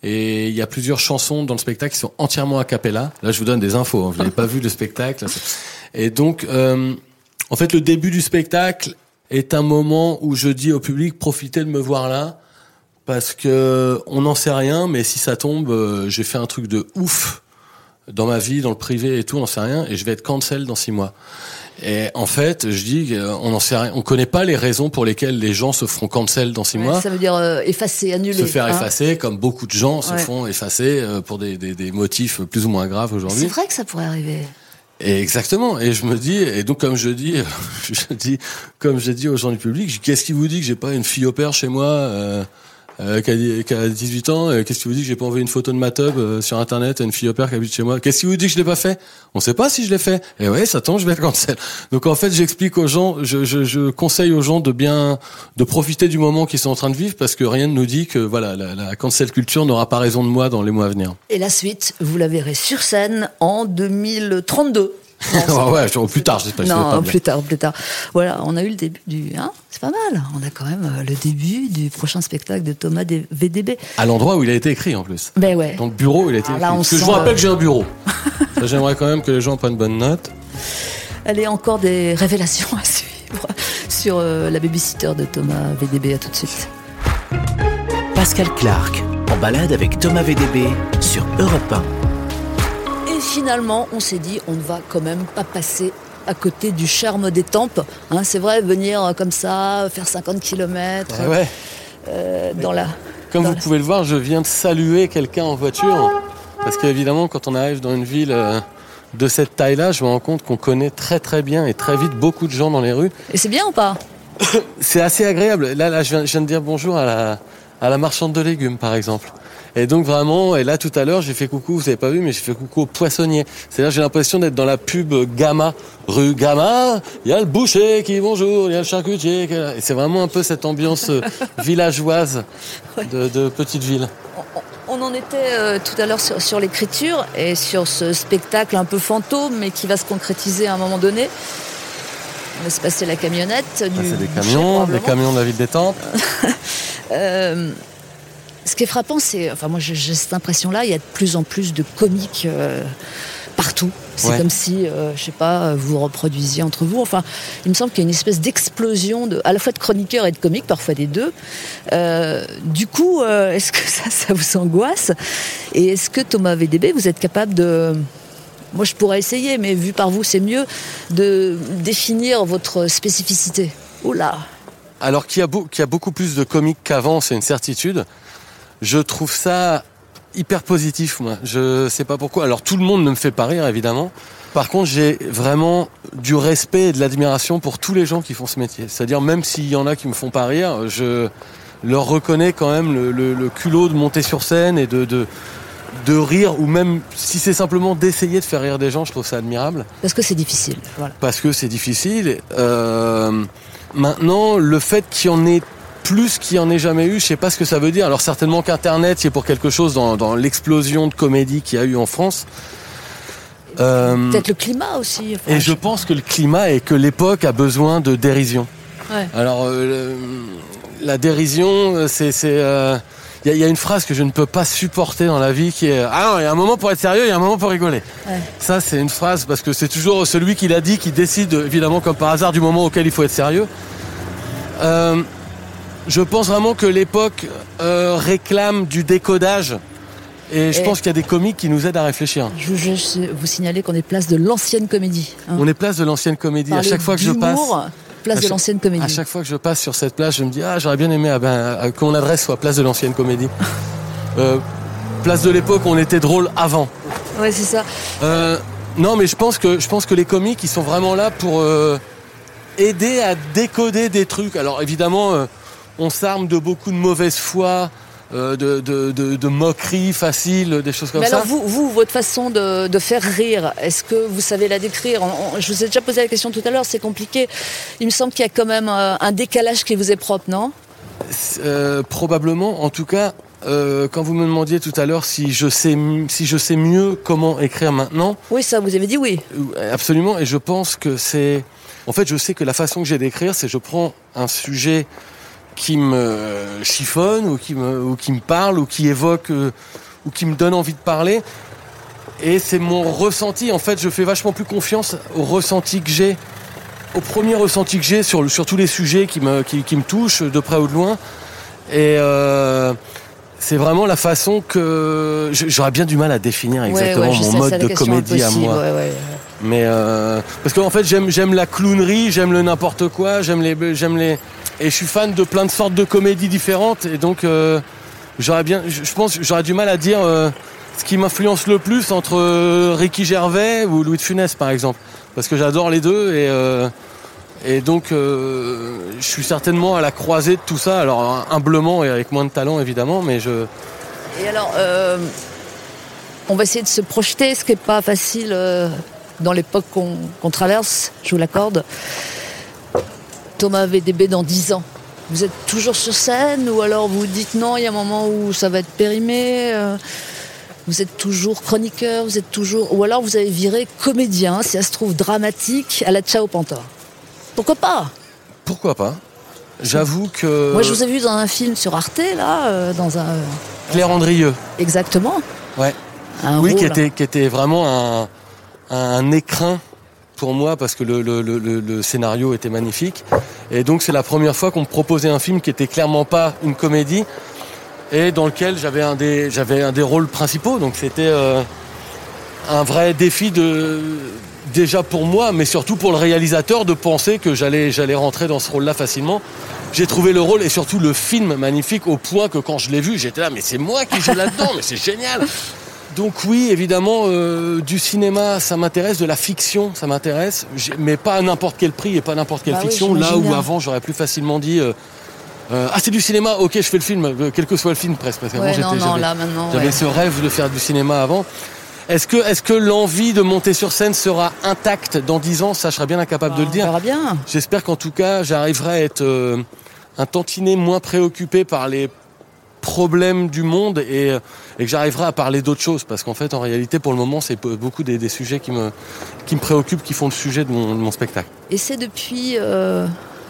Et il y a plusieurs chansons dans le spectacle qui sont entièrement a cappella. Là, je vous donne des infos. Hein. Vous n'avez pas vu le spectacle. Et donc, euh, en fait, le début du spectacle est un moment où je dis au public profitez de me voir là parce que on n'en sait rien, mais si ça tombe, euh, j'ai fait un truc de ouf dans ma vie, dans le privé et tout, on n'en sait rien, et je vais être cancel dans six mois. Et en fait, je dis, qu'on n'en sait rien, on connaît pas les raisons pour lesquelles les gens se feront cancel dans six Ouais, mois. Ça veut dire euh, effacer, annuler. Se faire hein. effacer, comme beaucoup de gens se Ouais. font effacer euh, pour des, des, des motifs plus ou moins graves C'est aujourd'hui. vrai que ça pourrait arriver. Et exactement. Et je me dis, et donc comme je dis, je dis, comme j'ai dit aux gens du public, qu'est-ce qui vous dit que j'ai pas une fille au père chez moi euh, qui, a, qui a 18 ans euh, Qu'est-ce qui vous dit que j'ai pas envoyé une photo de ma tub euh, sur internet à une fille au père qui habite chez moi? Qu'est-ce qui vous dit que je l'ai pas fait? On sait pas si je l'ai fait. Et ouais, ça tombe, je vais être cancel. Donc en fait, j'explique aux gens, je, je, je conseille aux gens de bien, de profiter du moment qu'ils sont en train de vivre parce que rien ne nous dit que voilà, la, la cancel culture n'aura pas raison de moi dans les mois à venir. Et la suite, vous la verrez sur scène en 2032. Non, c'est- ouais, plus tard, je sais pas. je sais pas Non, plus tard, plus tard. Voilà, on a eu le début du. Hein c'est pas mal. On a quand même euh, le début du prochain spectacle de Thomas VDB. À l'endroit où il a été écrit en plus. Ben ouais. Dans le bureau, il a été Alors écrit. là, on Parce que je vous rappelle euh, que j'ai un bureau. J'aimerais quand même que les gens prennent bonne note. Allez, encore des révélations à suivre sur euh, la babysitter de Thomas VDB. À tout de suite. Pascal Clark, en balade avec Thomas VDB sur Europe 1. Finalement, on s'est dit, on ne va quand même pas passer à côté du charme des tempes. Hein, c'est vrai, venir euh, comme ça, faire 50 km Ouais. dans la. Comme dans vous la- pouvez le voir, je viens de saluer quelqu'un en voiture. Parce qu'évidemment, quand on arrive dans une ville euh, de cette taille-là, je me rends compte qu'on connaît très très bien et très vite beaucoup de gens dans les rues. Et c'est bien ou pas C'est assez agréable. Là, là, je viens, je viens de dire bonjour à la, à la marchande de légumes, par exemple. Et donc vraiment, et là tout à l'heure, j'ai fait coucou, vous avez pas vu, mais j'ai fait coucou au poissonnier. C'est-à-dire, j'ai l'impression d'être dans la pub Gamma, rue Gamma. Il y a le boucher qui bonjour, il y a le charcutier. qui. Et c'est vraiment un peu cette ambiance euh, villageoise de, de petite ville. On en était euh, tout à l'heure sur, sur l'écriture et sur ce spectacle un peu fantôme, mais qui va se concrétiser à un moment donné. On laisse passer la camionnette du c'est des camions, des camions de la ville d'étampes. Euh, ce qui est frappant, c'est, enfin moi j'ai cette impression-là, il y a de plus en plus de comiques euh, partout. C'est Ouais. comme si, euh, je sais pas, vous reproduisiez entre vous. Enfin, il me semble qu'il y a une espèce d'explosion de, à la fois de chroniqueurs et de comiques, parfois des deux. Euh, du coup, euh, est-ce que ça, ça vous angoisse? Et est-ce que Thomas VDB, vous êtes capable de moi, je pourrais essayer, mais vu par vous, c'est mieux de définir votre spécificité? Oula, Alors qu'il y, y a beaucoup plus de comiques qu'avant, c'est une certitude. Je trouve ça hyper positif, moi. Je sais pas pourquoi. Alors tout le monde ne me fait pas rire, évidemment. Par contre, j'ai vraiment du respect et de l'admiration pour tous les gens qui font ce métier. C'est-à-dire, même s'il y en a qui me font pas rire, je leur reconnais quand même le, le- le culot de monter sur scène et de, de, de rire, ou même si c'est simplement d'essayer de faire rire des gens, je trouve ça admirable parce que c'est difficile. Voilà. parce que c'est difficile. Euh, maintenant, le fait qu'il y en ait plus qu'il y en ait jamais eu, je sais pas ce que ça veut dire. Alors certainement qu'Internet, c'est pour quelque chose dans, dans l'explosion de comédie qu'il y a eu en France. Euh, Peut-être le climat aussi. enfin, et je pense que le climat et que l'époque a besoin de dérision. Ouais. Alors euh, la dérision, euh, c'est il y, a- y une phrase que je ne peux pas supporter dans la vie qui est ah non il y a un moment pour être sérieux, il y a un moment pour rigoler. Ouais. Ça c'est une phrase parce que c'est toujours celui qui l'a dit qui décide évidemment comme par hasard du moment auquel il faut être sérieux. Euh, je pense vraiment que l'époque euh, réclame du décodage et je Et- pense qu'il y a des comiques qui nous aident à réfléchir. Je veux juste vous signaler qu'on est place de l'ancienne comédie. hein. On est place de l'ancienne comédie. À chaque fois que je passe, Place de l'ancienne comédie. À chaque fois que je passe sur cette place, je me dis ah j'aurais bien aimé ah ben, euh, que mon adresse soit place de l'ancienne comédie. Euh, place de l'époque on était drôle avant. Ouais, c'est ça. Euh, non mais je pense que je pense que les comiques ils sont vraiment là pour aider à décoder des trucs. Alors évidemment on s'arme de beaucoup de mauvaise foi, euh, de, de, de, de moqueries faciles, des choses comme Mais ça. alors vous, vous, votre façon de, de faire rire, est-ce que vous savez la décrire On- on- Je vous ai déjà posé la question tout à l'heure, c'est compliqué. Il me semble qu'il y a quand même euh, un décalage qui vous est propre, non? Euh, probablement, en tout cas, euh, quand vous me demandiez tout à l'heure si je sais si je sais mieux comment écrire maintenant, Oui, ça, vous avez dit oui. absolument. Et je pense que c'est, en fait, je sais que la façon que j'ai d'écrire, c'est je prends un sujet qui me chiffonne ou qui me ou qui me parle ou qui évoque euh, ou qui me donne envie de parler. Et c'est mon ressenti. En fait, je fais vachement plus confiance au ressenti que j'ai, au premier ressenti que j'ai sur, sur tous les sujets qui me, qui, qui me touchent de près ou de loin. Et euh, c'est vraiment la façon que j'aurais bien du mal à définir exactement Ouais, ouais, je mon mode de comédie à moi. ouais. Mais euh, parce qu'en fait j'aime j'aime la clownerie, j'aime le n'importe quoi, j'aime les j'aime les et je suis fan de plein de sortes de comédies différentes. Et donc euh, j'aurais bien je pense j'aurais du mal à dire euh, ce qui m'influence le plus entre euh, Ricky Gervais ou Louis de Funès par exemple. Parce que j'adore les deux et et donc je suis certainement à la croisée de tout ça. Alors humblement et avec moins de talent évidemment mais je Et alors, on va essayer de se projeter, ce qui n'est pas facile dans l'époque qu'on traverse, je vous l'accorde. Thomas VDB dans 10 ans. Vous êtes toujours sur scène ou alors vous dites non, il y a un moment où ça va être périmé euh, Vous êtes toujours chroniqueur, vous êtes toujours... Ou alors vous avez viré comédien, si ça se trouve dramatique, à la Ciao Panta. Pourquoi pas? Pourquoi pas? J'avoue que Moi je vous ai vu dans un film sur Arte, là, euh, dans un... Claire Andrieux Exactement. ouais Un Oui, qui était, qui était vraiment un, un écrin pour moi parce que le- le- le scénario était magnifique. Et donc c'est la première fois qu'on me proposait un film qui était clairement pas une comédie et dans lequel j'avais un des, rôles principaux. Donc c'était euh, un vrai défi déjà pour moi, mais surtout pour le réalisateur de penser que j'allais, j'allais rentrer dans ce rôle-là facilement. J'ai trouvé le rôle et surtout le film magnifique au point que quand je l'ai vu, j'étais là, mais c'est moi qui joue là-dedans, mais c'est génial. Donc oui, évidemment, euh, du cinéma, ça m'intéresse, de la fiction, ça m'intéresse, mais pas à n'importe quel prix et pas n'importe quelle Bah oui, fiction. là où avant, j'aurais plus facilement dit, euh, Euh, ah, c'est du cinéma. Ok, je fais le film, euh, quel que soit le film presque. Parce Ouais, non, j'étais- non, j'avais- ouais. ce rêve de faire du cinéma avant. Est-ce que, est-ce que l'envie de monter sur scène sera intacte dans 10 ans? Ça, je serais bien incapable de le On dire. verra bien. J'espère qu'en tout cas, j'arriverai à être euh, un tantinet moins préoccupé par les problèmes du monde et, euh, et que j'arriverai à parler d'autres choses. Parce qu'en fait, en réalité, pour le moment, c'est beaucoup des, des sujets qui me, qui me préoccupent, qui font le sujet de mon, de mon spectacle. Et c'est depuis euh,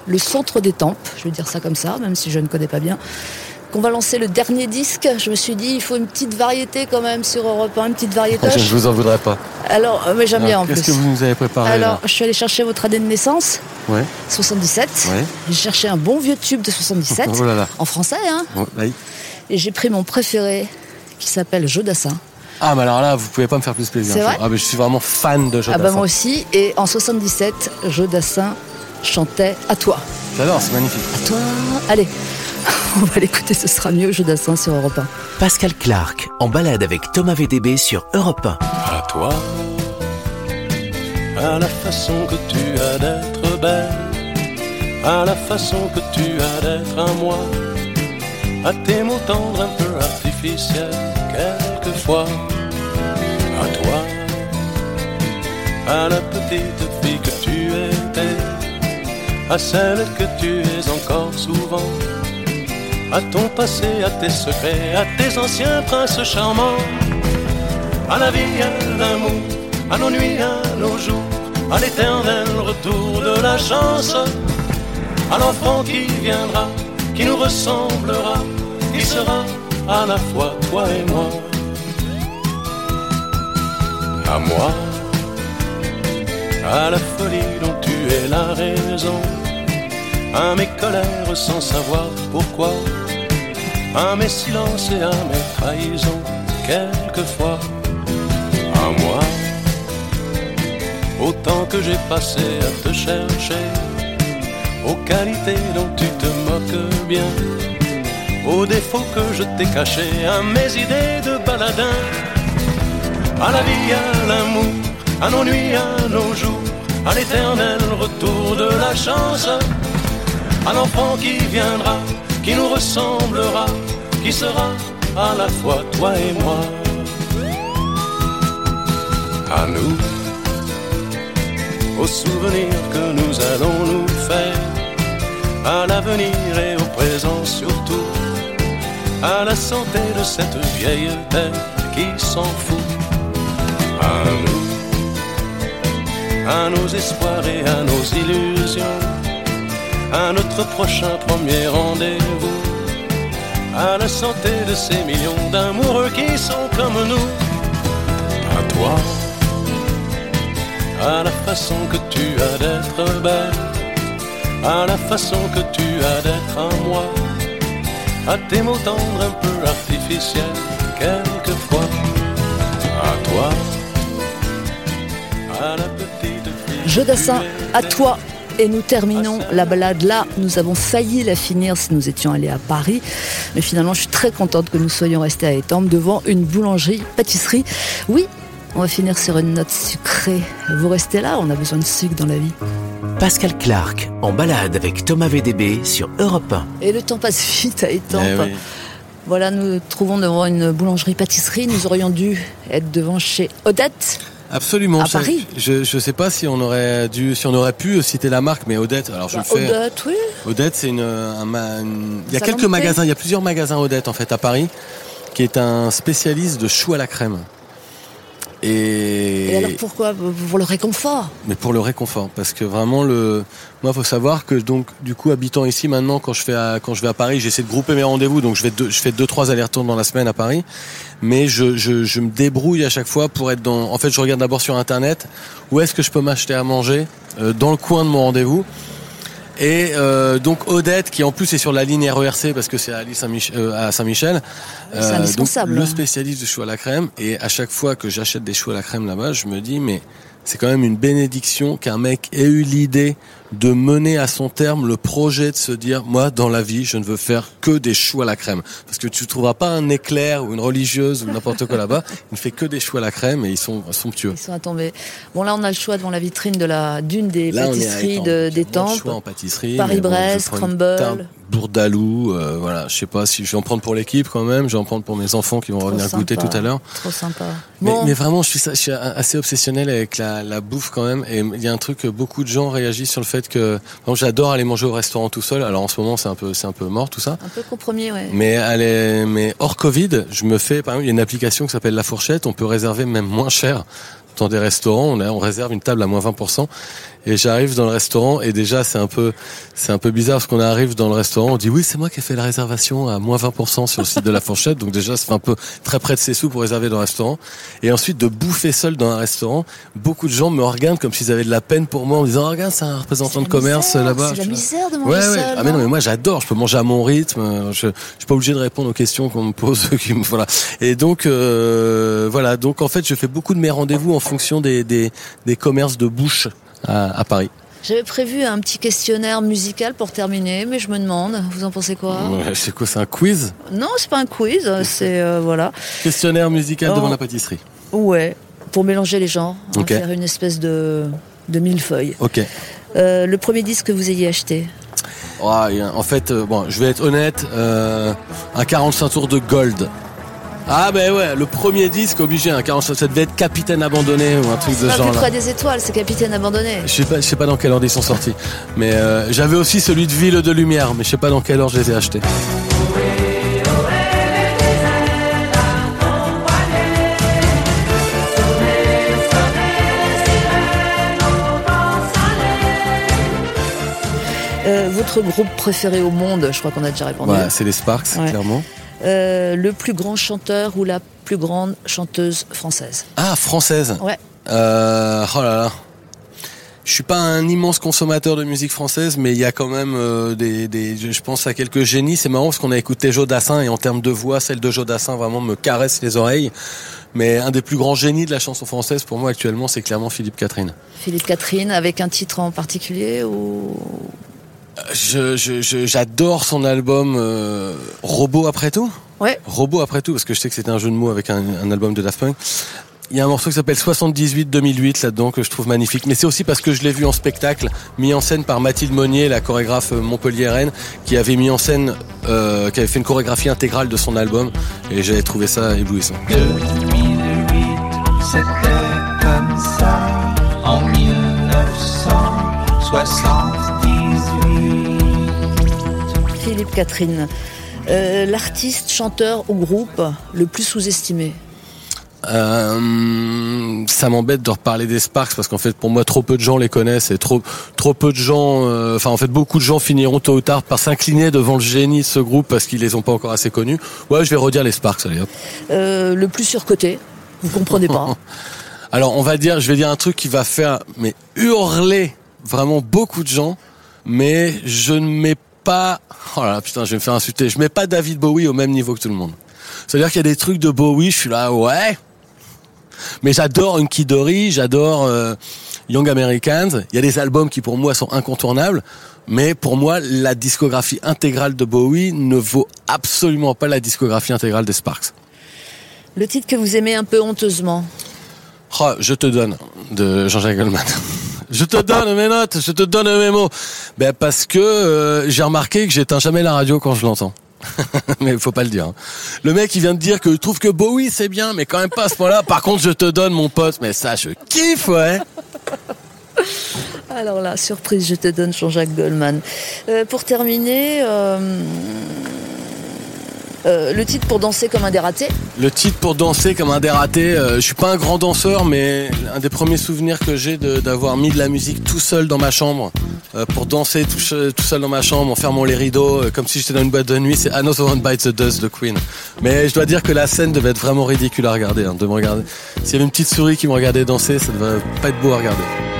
le centre des tempes, je vais dire ça comme ça, même si je ne connais pas bien, qu'on va lancer le dernier disque. Je me suis dit, il faut une petite variété quand même sur Europe 1, une petite variété. Je ne vous en voudrais pas. Alors, euh, mais j'aime bien en Qu'est-ce plus. que vous nous avez préparé Alors, je suis allée chercher votre année de naissance, Ouais, 77. ouais. J'ai cherché un bon vieux tube de 77, Oh là là. en français, hein. Ouais, aïe. Et j'ai pris mon préféré, qui s'appelle Jodassin. Ah, mais alors là, vous pouvez pas me faire plus plaisir. C'est vrai ah, mais je suis vraiment fan de Ah Jodassin. bah moi aussi. Et en 77, Jodassin chantait À toi. J'adore, c'est magnifique. À toi. Allez, on va l'écouter, ce sera mieux, Jodassin sur Europe 1. Pascal Clark en balade avec Thomas VDB sur Europe 1. à toi, à la façon que tu as d'être belle, à la façon que tu as d'être à moi, à tes mots tendres un peu artificiels, quelquefois, à toi, à la petite fille que tu étais, à celle que tu es encore souvent. À ton passé, à tes secrets, à tes anciens princes charmants. À la vie, à l'amour, à nos nuits, à nos jours, à l'éternel retour de la chance, à l'enfant qui viendra, qui nous ressemblera, à la fois toi et moi. À moi, à la folie dont tu es la raison, à mes colères sans savoir pourquoi, à mes silences et à mes trahisons, quelquefois. À moi. Autant que j'ai passé à te chercher, aux qualités dont tu te moques bien, aux défauts que je t'ai cachés, à mes idées de baladin, à la vie, à l'amour, à nos nuits, à nos jours, à l'éternel retour de la chance, à l'enfant qui viendra, qui nous ressemblera, qui sera à la fois toi et moi. À nous, aux souvenirs que nous allons nous faire, à l'avenir et au présent surtout, à la santé de cette vieille terre qui s'en fout, à nous, à nos espoirs et à nos illusions, à notre prochain premier rendez-vous, à la santé de ces millions d'amoureux qui sont comme nous, à toi à la façon que tu as d'être belle, à la façon que tu as d'être à moi, à tes mots tendres un peu artificiels, quelquefois, à toi, à la petite fille. Jodassin, que tu à toi. Et nous terminons la balade là. Nous avons failli la finir si nous étions allés à Paris. Mais finalement, je suis très contente que nous soyons restés à Étampes devant une boulangerie-pâtisserie. Oui, on va finir sur une note sucrée. Vous restez là, on a besoin de sucre dans la vie. Pascal Clark en balade avec Thomas VDB sur Europe 1. Et le temps passe vite à Étampes. Eh oui. Voilà, nous trouvons devant une boulangerie-pâtisserie. Nous aurions dû être devant chez Odette. Absolument. À je- Paris Je je sais pas si on aurait dû si on aurait pu citer la marque, mais Odette. Alors je Bah, le fais. Odette, oui. Odette, c'est une, un ma- une- il y a quelques magasins, il y a plusieurs magasins Odette en fait à Paris, qui est un spécialiste de choux à la crème. Et, alors pourquoi Pour le réconfort? mais pour le réconfort, parce que vraiment le, moi faut savoir que donc du coup habitant ici maintenant, quand je fais quand je vais à Paris, j'essaie de grouper mes rendez-vous, donc je vais je fais deux trois allers-retours dans la semaine à Paris, mais je, je, je me débrouille à chaque fois pour être dans, en fait je regarde d'abord sur internet où est-ce que je peux m'acheter à manger euh, dans le coin de mon rendez-vous. Et euh, donc Odette, qui en plus est sur la ligne RERC parce que c'est à, euh, à Saint-Michel, euh, donc le spécialiste de choux à la crème. Et à chaque fois que j'achète des choux à la crème là-bas, je me dis mais c'est quand même une bénédiction qu'un mec ait eu l'idée de mener à son terme le projet de se dire moi dans la vie je ne veux faire que des choux à la crème parce que tu trouveras pas un éclair ou une religieuse ou n'importe quoi là-bas il ne fait que des choux à la crème et ils sont somptueux Ils sont à tomber. Bon, là, on a le choix devant la vitrine de la d'une des Là, pâtisseries de- des Tempes. choix en pâtisserie. Bon, prends une crumble. Bourdalou, euh, voilà, je sais pas si je vais en prendre pour l'équipe quand même, je vais en prendre pour mes enfants qui vont revenir goûter tout à l'heure. Trop sympa. Mais, Bon, mais vraiment, je suis, ça- je suis assez obsessionnel avec la, la bouffe quand même. Et il y a un truc que beaucoup de gens réagissent sur le fait que, j'adore aller manger au restaurant tout seul. Alors en ce moment, c'est un peu, c'est un peu mort tout ça. un peu compromis, ouais. Mais aller, mais hors Covid, je me fais, par exemple, il y a une application qui s'appelle La Fourchette. On peut réserver même moins cher dans des restaurants. On, a- on réserve une table à moins 20%. Et j'arrive dans le restaurant et déjà c'est un peu, c'est un peu bizarre parce qu'on arrive dans le restaurant, on dit oui c'est moi qui ai fait la réservation à moins 20% sur le site de La Fourchette. Donc déjà fait un peu très près de ses sous pour réserver dans le restaurant. Et ensuite de bouffer seul dans un restaurant, beaucoup de gens me regardent comme s'ils avaient de la peine pour moi en me disant oh, regarde c'est un représentant de C'est commerce misère, là-bas. C'est la misère de manger Ouais, ouais. seul. Ah mais non, hein. mais moi j'adore. Je peux manger à mon rythme. Je, je suis pas obligé de répondre aux questions qu'on me pose. qui me- voilà. Et donc euh, voilà. Donc en fait, je fais beaucoup de mes rendez-vous en fonction des des, des commerces de bouche à, à Paris. J'avais prévu un petit questionnaire musical pour terminer, mais je me demande, vous en pensez quoi? Ouais, C'est quoi C'est un quiz? Non, c'est pas un quiz, c'est euh, voilà. Questionnaire musical Oh. devant la pâtisserie. Ouais, pour mélanger les genres, on va Ok. faire une espèce de de millefeuille. Ok. Euh, le premier disque que vous ayez acheté? Oh, il y a- en fait, euh, bon, je vais être honnête. Euh, un 45 tours de gold. Ah ben ouais, le premier disque obligé, un 45, ça devait être Capitaine abandonné ou un truc de Pas ce plus genre près des étoiles, c'est Capitaine abandonné. Je sais pas, je sais pas dans quel ordre ils sont sortis, mais euh, j'avais aussi celui de Ville de Lumière, mais je sais pas dans quel ordre je les ai achetés. Euh, votre groupe préféré au monde, je crois qu'on a déjà répondu. Ouais, c'est les Sparks, Ouais. clairement. Euh, le plus grand chanteur ou la plus grande chanteuse française Ah, française. Ouais. Euh, oh là là. Je suis pas un immense consommateur de musique française, mais il y a quand même euh, des, des, je pense à quelques génies. C'est marrant parce qu'on a écouté Joe Dassin et en termes de voix, celle de Joe Dassin vraiment me caresse les oreilles. Mais un des plus grands génies de la chanson française pour moi actuellement, c'est clairement Philippe Catherine. Philippe Catherine, avec un titre en particulier ou Je, je, je- j'adore son album euh, Robot après tout. Ouais. Robot après tout, parce que je sais que c'était un jeu de mots avec un, un album de Daft Punk. Il y a un morceau qui s'appelle 78-2008 là-dedans que je trouve magnifique. Mais c'est aussi parce que je l'ai vu en spectacle, mis en scène par Mathilde Monnier, la chorégraphe montpelliéraine, qui avait mis en scène, euh, qui avait fait une chorégraphie intégrale de son album. Et j'avais trouvé ça éblouissant. 2008, c'était comme ça en 1978. Catherine. Euh, L'artiste, chanteur ou groupe le plus sous-estimé Euh, ça m'embête de reparler des Sparks parce qu'en fait pour moi trop peu de gens les connaissent et trop trop peu de gens euh, enfin en fait beaucoup de gens finiront tôt ou tard par s'incliner devant le génie de ce groupe parce qu'ils les ont pas encore assez connus. Ouais, je vais redire les Sparks allez hop. Euh, Le plus surcoté Vous comprenez pas Alors on va dire je vais dire un truc qui va faire mais hurler vraiment beaucoup de gens mais je ne mets pas oh là putain, je vais me faire insulter. Je mets pas David Bowie au même niveau que tout le monde. C'est-à-dire qu'il y a des trucs de Bowie, je suis là ouais. Mais j'adore Unky Dory, j'adore euh, Young Americans. Il y a des albums qui pour moi sont incontournables, mais pour moi la discographie intégrale de Bowie ne vaut absolument pas la discographie intégrale des Sparks. Le titre que vous aimez un peu honteusement Oh, je te donne de Jean-Jacques Goldman. Je te donne mes notes, je te donne mes mots. Ben parce que euh, j'ai remarqué que j'éteins jamais la radio quand je l'entends. mais faut pas le dire. hein. Le mec il vient de dire que je trouve que Bowie c'est bien, mais quand même pas à ce point-là. Par contre, je te donne mon pote, mais ça je kiffe, ouais. Alors là, surprise, je te donne Jean-Jacques Goldman. Euh, pour terminer, euh, euh, le titre pour danser comme un dératé Le titre pour danser comme un dératé, euh, je suis pas un grand danseur, mais un des premiers souvenirs que j'ai d'avoir mis de la musique tout seul dans ma chambre, euh, pour danser tout, seul dans ma chambre, en fermant les rideaux, comme si j'étais dans une boîte de nuit, c'est Another One Bites the Dust de Queen. Mais je dois dire que la scène devait être vraiment ridicule à regarder, hein, de me. S'il y avait une petite souris qui me regardait danser, ça devait pas être beau à regarder.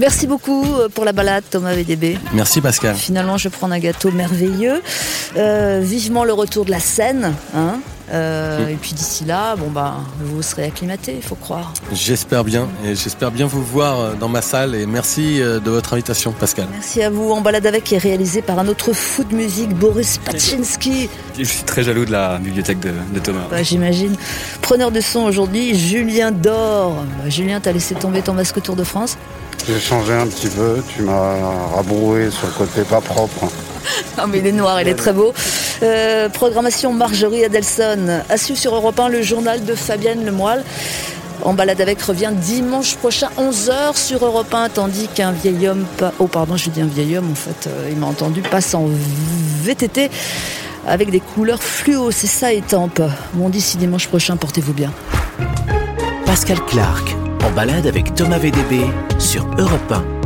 Merci beaucoup euh, pour la balade, Thomas VDB. Merci Pascal. Finalement, je prends un gâteau merveilleux. Euh, vivement le retour de la scène. Hein Euh, et puis d'ici là, bon bah, vous serez acclimaté, il faut croire. J'espère bien et j'espère bien vous voir dans ma salle et merci de votre invitation Pascal. Merci à vous. En balade avec est réalisé par un autre fou de musique, Boris Pachinski. Je suis très jaloux de la bibliothèque de, de Thomas. Bah, J'imagine. Preneur de son aujourd'hui, Julien Dor. Bah, Julien, t'as laissé tomber ton masque Tour de France J'ai changé un petit peu, tu m'as rabroué sur le côté pas propre. Non mais il est noir, il est très beau. Euh, programmation Marjorie Adelson. À suivre sur Europe 1, le journal de Fabienne Lemoyle. En balade avec revient dimanche prochain 11h sur Europe 1, tandis qu'un vieil homme, pa- oh pardon, je dis un vieil homme, en fait, euh, il m'a entendu, passe en VTT avec des couleurs fluo, c'est ça étampe. Bon, d'ici dimanche prochain, portez-vous bien. Pascal Clark en balade avec Thomas VDB sur Europe 1.